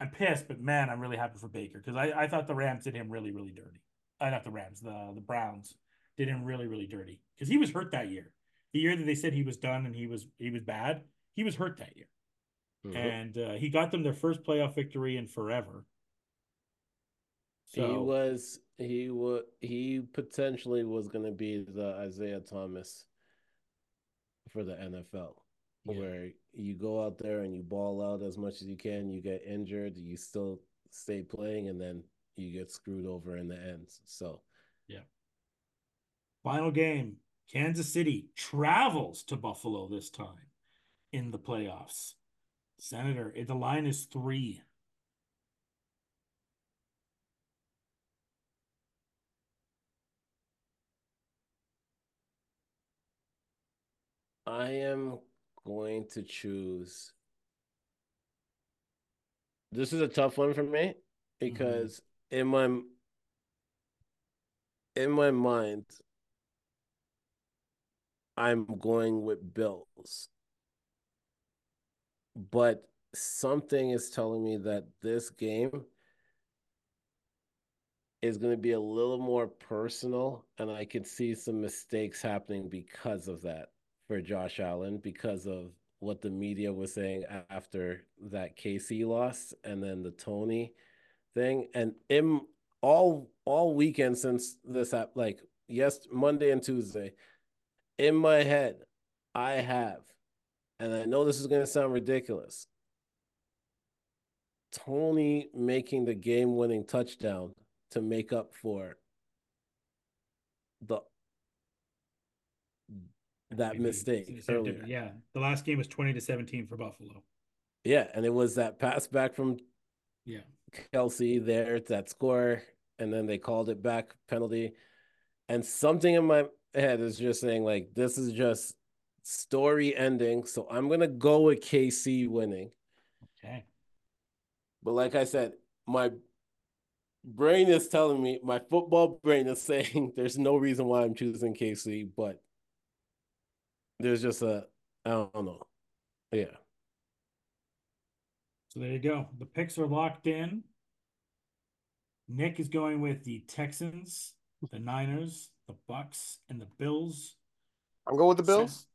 [SPEAKER 3] I'm pissed, but man, I'm really happy for Baker because I, I thought the Rams did him really, really dirty. Uh, not the Rams, the the Browns did him really, really dirty because he was hurt that year. The year that they said he was done and he was he was bad, he was hurt that year,
[SPEAKER 5] Mhm.
[SPEAKER 3] and uh, he got them their first playoff victory in forever. So
[SPEAKER 5] He was he was he potentially was going to be the Isaiah Thomas for the NFL,
[SPEAKER 3] Yeah.
[SPEAKER 5] where you go out there and you ball out as much as you can. You get injured, you still stay playing, and then you get screwed over in the end. So yeah.
[SPEAKER 3] Final game Kansas City travels to Buffalo this time in the playoffs. Senator, eh, the line is three.
[SPEAKER 5] I am going to choose. This is a tough one for me mm-hmm. because in my in my mind I'm going with Bills. But something is telling me that this game is going to be a little more personal and I could see some mistakes happening because of that for Josh Allen because of what the media was saying after that KC loss and then the Toney thing. And in all all weekend since this happened like yes Monday and Tuesday in my head I have and I know this is going to sound ridiculous Toney making the game winning touchdown to make up for the that
[SPEAKER 3] Maybe
[SPEAKER 5] mistake
[SPEAKER 3] it's the same
[SPEAKER 5] earlier.
[SPEAKER 3] Yeah, the last game was twenty to seventeen for Buffalo.
[SPEAKER 5] Yeah, and it was that pass back from
[SPEAKER 3] Yeah,
[SPEAKER 5] Kelce there, at that score, and then they called it back penalty. And something in my head is just saying, like, this is just story ending. So I'm gonna go with KC winning.
[SPEAKER 3] okay.
[SPEAKER 5] But like I said, my brain is telling me, my football brain is saying there's no reason why I'm choosing KC, but there's just a I don't know. Yeah.
[SPEAKER 3] So there you go. The picks are locked in. Nick is going with the Texans, the Niners, the Bucs, and the Bills.
[SPEAKER 4] I'm going with the Bills.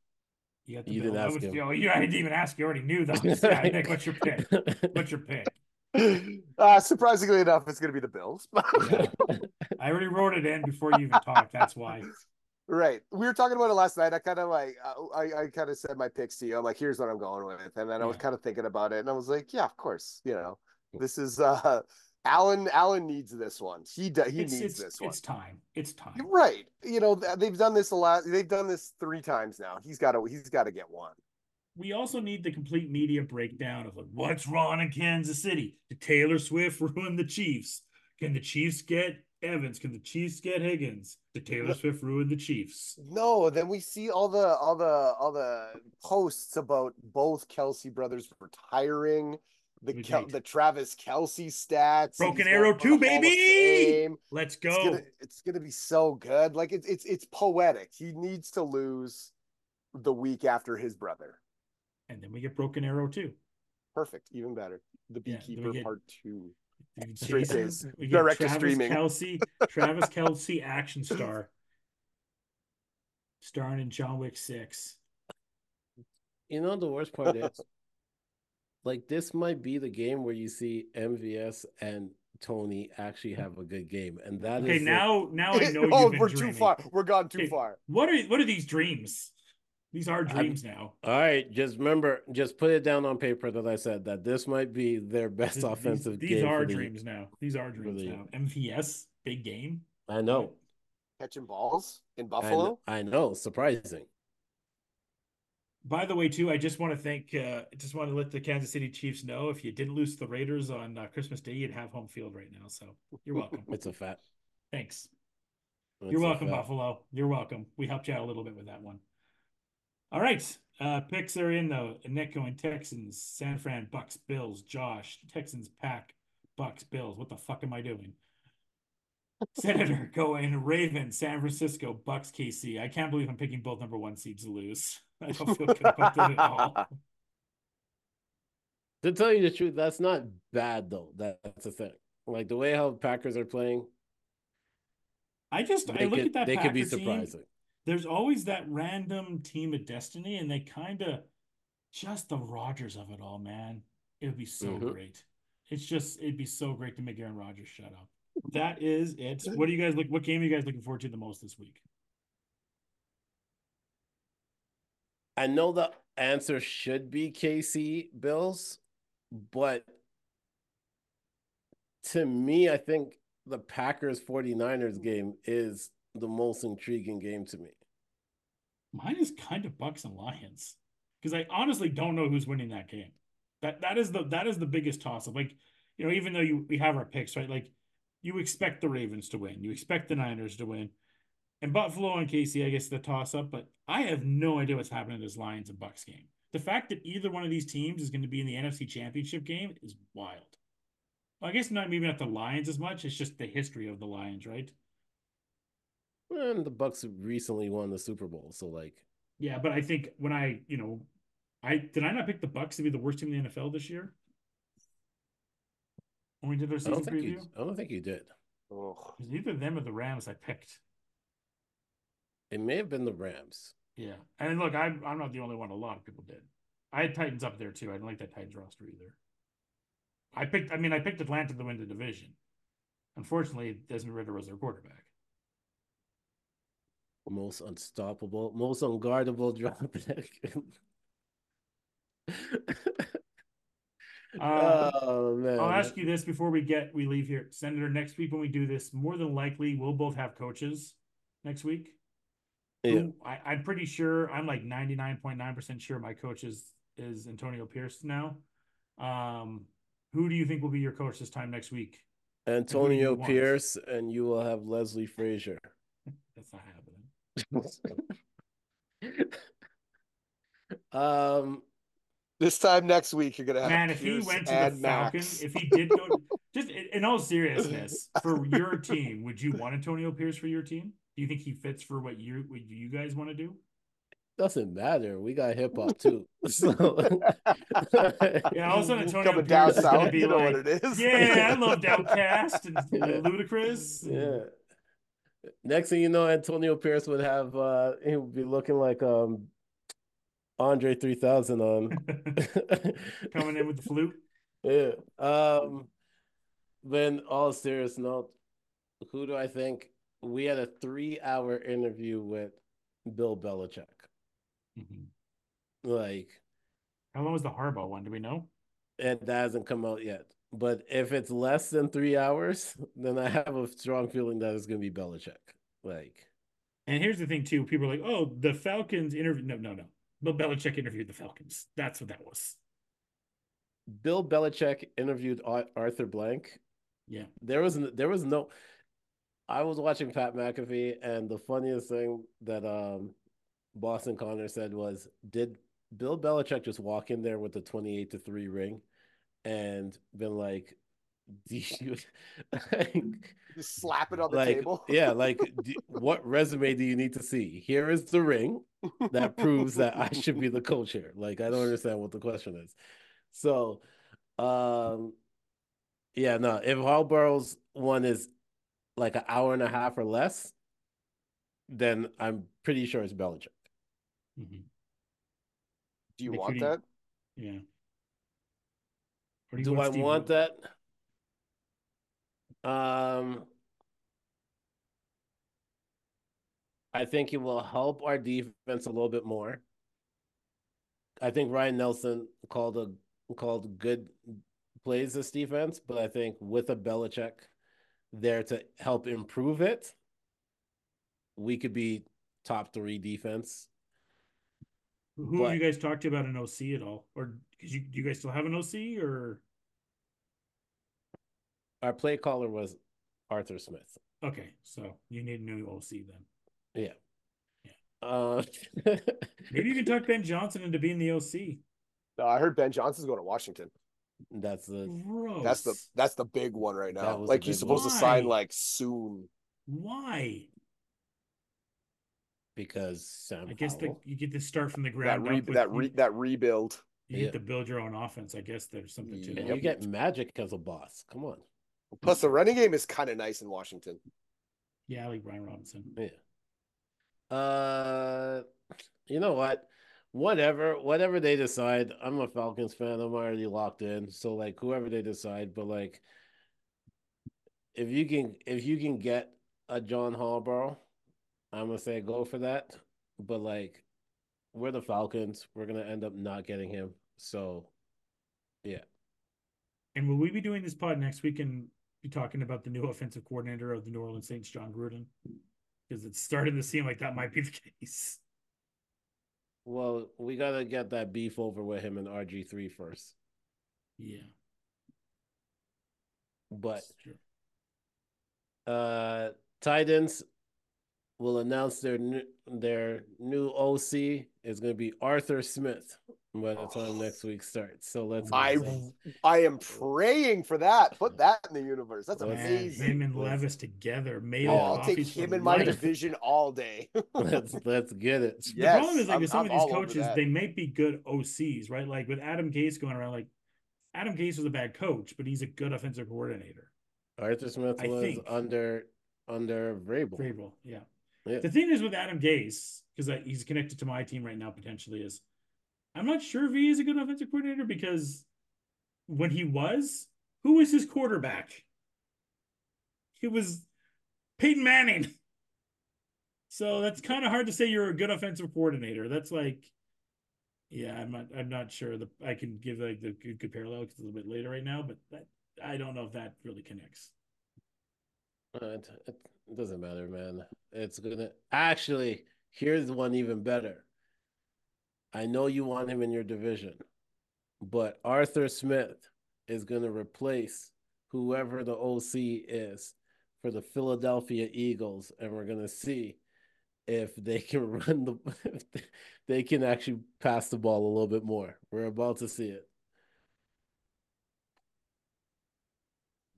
[SPEAKER 3] You got the
[SPEAKER 5] You
[SPEAKER 3] Bills.
[SPEAKER 5] didn't ask
[SPEAKER 3] was-
[SPEAKER 5] him.
[SPEAKER 3] oh, you I didn't even ask. You already knew that. yeah, Nick, what's your pick? What's your pick?
[SPEAKER 4] Uh, surprisingly enough, it's going to be the Bills.
[SPEAKER 3] Yeah. I already wrote it in before you even talked. That's why.
[SPEAKER 4] Right. We were talking about it last night. I kind of like, uh, I, I kind of said my picks to you. I'm like, here's what I'm going with. And then I was kind of thinking about it and I was like, yeah, of course. You know, this is, uh, Allen, Allen needs this one. He, do, he
[SPEAKER 3] it's,
[SPEAKER 4] needs
[SPEAKER 3] it's,
[SPEAKER 4] this one.
[SPEAKER 3] it's time. It's time.
[SPEAKER 4] Right. You know, they've done this a lot. They've done this three times now. He's got to, he's got to get one.
[SPEAKER 3] We also need the complete media breakdown of like what's wrong in Kansas City. Did Taylor Swift ruin the Chiefs? Can the Chiefs get Evans? Can the Chiefs get Higgins? Did Taylor. Swift ruin the Chiefs?
[SPEAKER 4] No, then we see all the all the all the posts about both Kelce brothers retiring, the Kel- the Travis Kelce stats.
[SPEAKER 3] Broken Arrow 2, baby! Let's
[SPEAKER 4] It's
[SPEAKER 3] go.
[SPEAKER 4] gonna it's gonna be so good. Like it's it's it's poetic. He needs to lose the week after his brother.
[SPEAKER 3] And then we get Broken Arrow too.
[SPEAKER 4] Perfect, even better. The
[SPEAKER 3] Yeah,
[SPEAKER 4] Beekeeper
[SPEAKER 3] get-
[SPEAKER 4] Part Two.
[SPEAKER 3] We
[SPEAKER 4] Straight
[SPEAKER 3] get- We get
[SPEAKER 4] Direct to
[SPEAKER 3] Travis
[SPEAKER 4] streaming.
[SPEAKER 3] Kelce, Travis Kelce action star. Starring in John Wick 6.
[SPEAKER 5] You know the worst part is like this might be the game where you see MVS and Toney actually have a good game. And that is
[SPEAKER 3] Okay,
[SPEAKER 5] the-
[SPEAKER 3] now now I know
[SPEAKER 4] oh,
[SPEAKER 3] you've been
[SPEAKER 4] we're
[SPEAKER 3] dreaming.
[SPEAKER 4] too far. We're gone too
[SPEAKER 3] Okay.
[SPEAKER 4] far.
[SPEAKER 3] What are what are these dreams? These are
[SPEAKER 5] I'm-
[SPEAKER 3] dreams now.
[SPEAKER 5] all right, just remember, just put it down on paper that I said that this might be their best
[SPEAKER 3] These-
[SPEAKER 5] offensive
[SPEAKER 3] these,
[SPEAKER 5] game.
[SPEAKER 3] these
[SPEAKER 5] for
[SPEAKER 3] are
[SPEAKER 5] the-
[SPEAKER 3] dreams now. These are dreams
[SPEAKER 5] the-
[SPEAKER 3] now. MVS, big game.
[SPEAKER 5] I know.
[SPEAKER 4] Catching balls in
[SPEAKER 5] I,
[SPEAKER 4] Buffalo.
[SPEAKER 5] kn- I know, surprising.
[SPEAKER 3] By the way, too, I just want to thank, uh, just want to let the Kansas City Chiefs know if you didn't lose to the Raiders on uh, Christmas Day, you'd have home field right now. So you're welcome.
[SPEAKER 5] It's a fact.
[SPEAKER 3] Thanks.
[SPEAKER 5] It's
[SPEAKER 3] You're welcome. Buffalo. You're welcome. We helped you out a little bit with that one. All right. Uh picks are in though. Nick going Texans, San Fran, Bucs, Bills, Josh, Texans, Pack, Bucs, Bills. What the fuck am I doing? Senator going Ravens, San Francisco, Bucs, KC. I can't believe I'm picking both number one seeds to lose. I don't feel good about that at all.
[SPEAKER 5] To tell you the truth, that's not bad though. That, that's the thing. Like the way how Packers are playing,
[SPEAKER 3] I just I look
[SPEAKER 5] could
[SPEAKER 3] at that
[SPEAKER 5] they could be
[SPEAKER 3] Packer team,
[SPEAKER 5] surprising.
[SPEAKER 3] There's always that random team of destiny, and they kind of just the Rodgers of it all, man. It would be so
[SPEAKER 5] Mhm.
[SPEAKER 3] great. It's just it'd be so great to make Aaron Rodgers shut up. That is it. What do you guys look? What game are you guys looking forward to the most this week?
[SPEAKER 5] I know the answer should be KC Bills, but to me, I think the Packers 49ers game is the most intriguing game to me.
[SPEAKER 3] Mine is kind of Bucs and Lions because I honestly don't know who's winning that game. That that is the that is the biggest toss up. Like you know, even though you we have our picks right, like you expect the Ravens to win, you expect the Niners to win, and Buffalo and KC, I guess the toss up. But I have no idea what's happening to this Lions and Bucs game. The fact that either one of these teams is going to be in the NFC Championship game is wild. Well, I guess not maybe not the Lions as much. It's just the history of the Lions, right?
[SPEAKER 5] And the Bucs recently won the Super Bowl, so like
[SPEAKER 3] Yeah, but I think when I, you know, I did I not pick the Bucs to be the worst team in the NFL this year? When we did our
[SPEAKER 5] I
[SPEAKER 3] season
[SPEAKER 5] don't think
[SPEAKER 3] preview,
[SPEAKER 5] you I don't think you did.
[SPEAKER 4] Ugh.
[SPEAKER 3] it was either them or the Rams I picked.
[SPEAKER 5] It may have been the Rams.
[SPEAKER 3] Yeah, and look, I'm I'm not the only one. A lot of people did. I had Titans up there too. I didn't like that Titans roster either. I picked. I mean, I picked Atlanta to win the division. Unfortunately, Desmond Ridder was their quarterback.
[SPEAKER 5] Most unstoppable, most unguardable drop pick.
[SPEAKER 3] Uh,
[SPEAKER 5] oh man.
[SPEAKER 3] I'll ask you this before we get we leave here, Senator. Next week when we do this, more than likely we'll both have coaches next week.
[SPEAKER 5] Yeah.
[SPEAKER 3] Who- I, I'm pretty sure I'm like 99.9% sure my coach is is Antonio Pierce now. Um, who do you think will be your coach this time next week?
[SPEAKER 5] Antonio
[SPEAKER 3] want?
[SPEAKER 5] Pierce, and you will have Leslie Frazier.
[SPEAKER 3] That's not happening.
[SPEAKER 5] um,
[SPEAKER 4] This time next week, you're gonna have
[SPEAKER 3] Man, if he went to the
[SPEAKER 4] Max.
[SPEAKER 3] Falcons, if he did go, just in in all seriousness, for your team, would you want Antonio Pierce for your team? Do you think he fits for what you what you guys want to do?
[SPEAKER 5] doesn't matter. We got hip hop too. So
[SPEAKER 3] Yeah, all of a sudden Antonio
[SPEAKER 4] coming
[SPEAKER 3] Pierce
[SPEAKER 4] down
[SPEAKER 3] is gonna
[SPEAKER 4] south,
[SPEAKER 3] be
[SPEAKER 4] you know
[SPEAKER 3] like,
[SPEAKER 4] what it is.
[SPEAKER 3] Yeah, I love OutKast and
[SPEAKER 5] Yeah.
[SPEAKER 3] Ludacris.
[SPEAKER 5] yeah. Next thing you know, Antonio Pierce would have uh he would be looking like um Andre 3000 on
[SPEAKER 3] Coming in with the flute.
[SPEAKER 5] Yeah. Um then all serious note, who do I think we had a three hour interview with Bill Belichick.
[SPEAKER 3] Mhm.
[SPEAKER 5] Like
[SPEAKER 3] How long was the Harbaugh one? Do we know?
[SPEAKER 5] and that hasn't come out yet. But if it's less than three hours, then I have a strong feeling that it's gonna be Belichick. Like
[SPEAKER 3] And here's the thing too: people are like, "Oh, the Falcons interview." No, no, no. Bill Belichick interviewed the Falcons. That's what that was.
[SPEAKER 5] Bill Belichick interviewed Arthur Blank.
[SPEAKER 3] Yeah.
[SPEAKER 5] There was n- there was no I was watching Pat McAfee and the funniest thing that um Boston Connor said was did Bill Belichick just walk in there with the 28 to 3 ring and been like do you
[SPEAKER 4] Just slap it on the
[SPEAKER 5] like
[SPEAKER 4] table.
[SPEAKER 5] yeah like do, what resume do you need to see here is the ring that proves that I should be the coach here. Like I don't understand what the question is. So um yeah, no, if Harbaugh's one is like an hour and a half or less, then I'm pretty sure it's Belichick.
[SPEAKER 3] Mhm.
[SPEAKER 4] Do you
[SPEAKER 3] Nick, who
[SPEAKER 4] want
[SPEAKER 3] do you-
[SPEAKER 4] that?
[SPEAKER 3] Yeah. Or
[SPEAKER 5] Do I
[SPEAKER 3] Steve
[SPEAKER 5] want that? Um I think it will help our defense a little bit more. I think Ryan Nielsen called a called good plays this defense, but I think with a Belichick there to help improve it, we could be top three defense.
[SPEAKER 3] Who
[SPEAKER 5] But-
[SPEAKER 3] have you guys talked to about an OC at all? Or because you do you guys still have an OC or
[SPEAKER 5] Our play caller was Arthur Smith.
[SPEAKER 3] okay, so you need a new OC then.
[SPEAKER 5] Yeah.
[SPEAKER 3] Yeah.
[SPEAKER 5] Uh,
[SPEAKER 3] Maybe you can talk Ben Johnson into being the OC.
[SPEAKER 4] No, I heard Ben Johnson's going to Washington.
[SPEAKER 5] that's the
[SPEAKER 3] Gross.
[SPEAKER 4] That's the that's the big one right now. Like he's
[SPEAKER 5] big
[SPEAKER 4] supposed to sign like soon.
[SPEAKER 3] why.
[SPEAKER 5] Because Sam
[SPEAKER 3] I guess the, you get to start from the
[SPEAKER 4] That
[SPEAKER 3] ground
[SPEAKER 4] re,
[SPEAKER 3] up. with-
[SPEAKER 4] that re, that rebuild.
[SPEAKER 3] you
[SPEAKER 5] Yeah.
[SPEAKER 3] get to build your own offense. I guess there's something to
[SPEAKER 4] Yeah.
[SPEAKER 3] it.
[SPEAKER 5] you get Magic as a boss. Come on.
[SPEAKER 4] Plus the running game is kind of nice in Washington.
[SPEAKER 3] Yeah, I like Brian Robinson.
[SPEAKER 5] Yeah. Uh, you know what? Whatever, whatever they decide. I'm a Falcons fan. I'm already locked in. So like, whoever they decide, but like, if you can, if you can get a John Harbaugh, I'm gonna say go for that. But like, we're the Falcons. We're gonna end up not getting him. So, yeah.
[SPEAKER 3] And will we be doing this pod next week and be talking about the new offensive coordinator of the New Orleans Saints, Jon Gruden? Because it's starting to seem like that might be the case.
[SPEAKER 5] Well, we gotta get that beef over with him and RG three first.
[SPEAKER 3] Yeah,
[SPEAKER 5] But uh Titans will announce their new their new OC is going to be Arthur Smith by the time oh. next week starts. So let's.
[SPEAKER 4] I
[SPEAKER 5] Saints.
[SPEAKER 4] I am praying for that. Put that in the universe. That's
[SPEAKER 5] Man,
[SPEAKER 3] Man,
[SPEAKER 4] amazing.
[SPEAKER 3] him and
[SPEAKER 5] Listen.
[SPEAKER 3] Levis together made
[SPEAKER 4] Oh. I'll take him in my
[SPEAKER 3] life.
[SPEAKER 4] division all day.
[SPEAKER 5] let's let's get it.
[SPEAKER 3] The problem is like
[SPEAKER 4] I'm-
[SPEAKER 3] with some
[SPEAKER 4] I'm
[SPEAKER 3] of these coaches, they might be good OCs, right? Like with Adam Gase going around, like Adam Gase was a bad coach, but he's a good offensive coordinator.
[SPEAKER 5] Arthur Smith
[SPEAKER 3] I
[SPEAKER 5] was
[SPEAKER 3] think.
[SPEAKER 5] under under Vrabel.
[SPEAKER 3] Vrabel, yeah.
[SPEAKER 5] Yeah.
[SPEAKER 3] The thing is with Adam Gase, because he's connected to my team right now, potentially is I'm not sure if he is a good offensive coordinator because when he was, who was his quarterback? It was Peyton Manning. So that's kind of hard to say you're a good offensive coordinator. That's like, yeah, I'm not, I'm not sure that I can give like the good, good parallel because it's a little bit later right now, but that I don't know if that really connects.
[SPEAKER 5] Uh, It, it doesn't matter, man. It's gonna actually. Here's one even better. I know you want him in your division, but Arthur Smith is gonna replace whoever the OC is for the Philadelphia Eagles, and we're gonna see if they can run the. If they can actually pass the ball a little bit more. We're about to see it.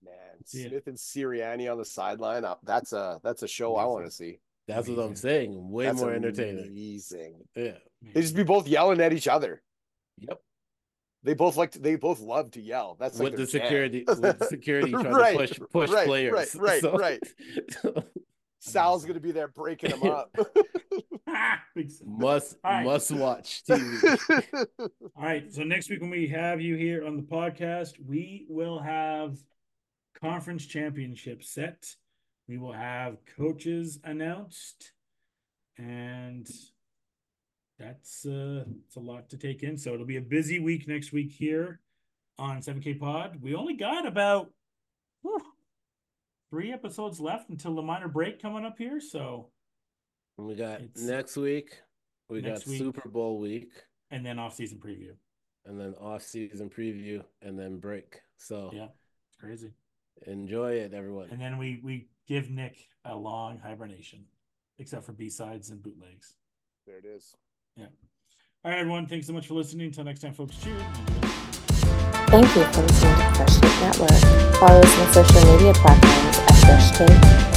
[SPEAKER 4] Man,
[SPEAKER 3] Yeah.
[SPEAKER 4] Smith and Sirianni on the sideline. uh, That's a that's a show I want to see.
[SPEAKER 5] That's what I'm saying. Way
[SPEAKER 4] That's
[SPEAKER 5] more entertaining.
[SPEAKER 4] Amazing.
[SPEAKER 5] Yeah.
[SPEAKER 4] They just be both yelling at each other.
[SPEAKER 5] Yep.
[SPEAKER 4] They both like to, they both love to yell. That's like
[SPEAKER 5] with the security with security trying
[SPEAKER 4] Right,
[SPEAKER 5] to push push
[SPEAKER 4] right,
[SPEAKER 5] players.
[SPEAKER 4] right, right,
[SPEAKER 5] So-
[SPEAKER 4] right. Sal's gonna be there breaking them up.
[SPEAKER 3] Big sense.
[SPEAKER 5] must
[SPEAKER 3] All right.
[SPEAKER 5] must watch TV.
[SPEAKER 3] All right. So next week when we have you here on the podcast, we will have conference championship set. We will have coaches announced, and that's uh, it's a lot to take in. So it'll be a busy week next week here on 7K Pod. We only got about whew, three episodes left until the minor break coming up here. So
[SPEAKER 5] we got next week. We
[SPEAKER 3] Next
[SPEAKER 5] got
[SPEAKER 3] week.
[SPEAKER 5] Super Bowl week,
[SPEAKER 3] and then off season preview.
[SPEAKER 5] and then off season preview, and then break. So
[SPEAKER 3] Yeah, it's crazy.
[SPEAKER 5] Enjoy it, everyone.
[SPEAKER 3] And then we we give Nick a long hibernation, except for B sides and bootlegs.
[SPEAKER 4] there it is. Yeah.
[SPEAKER 3] All right, everyone. Thanks so much for listening. Until next time, folks. Cheers.
[SPEAKER 2] Thank you for listening to Fresh Take Network. Follow us on social media platforms at Fresh Take 42.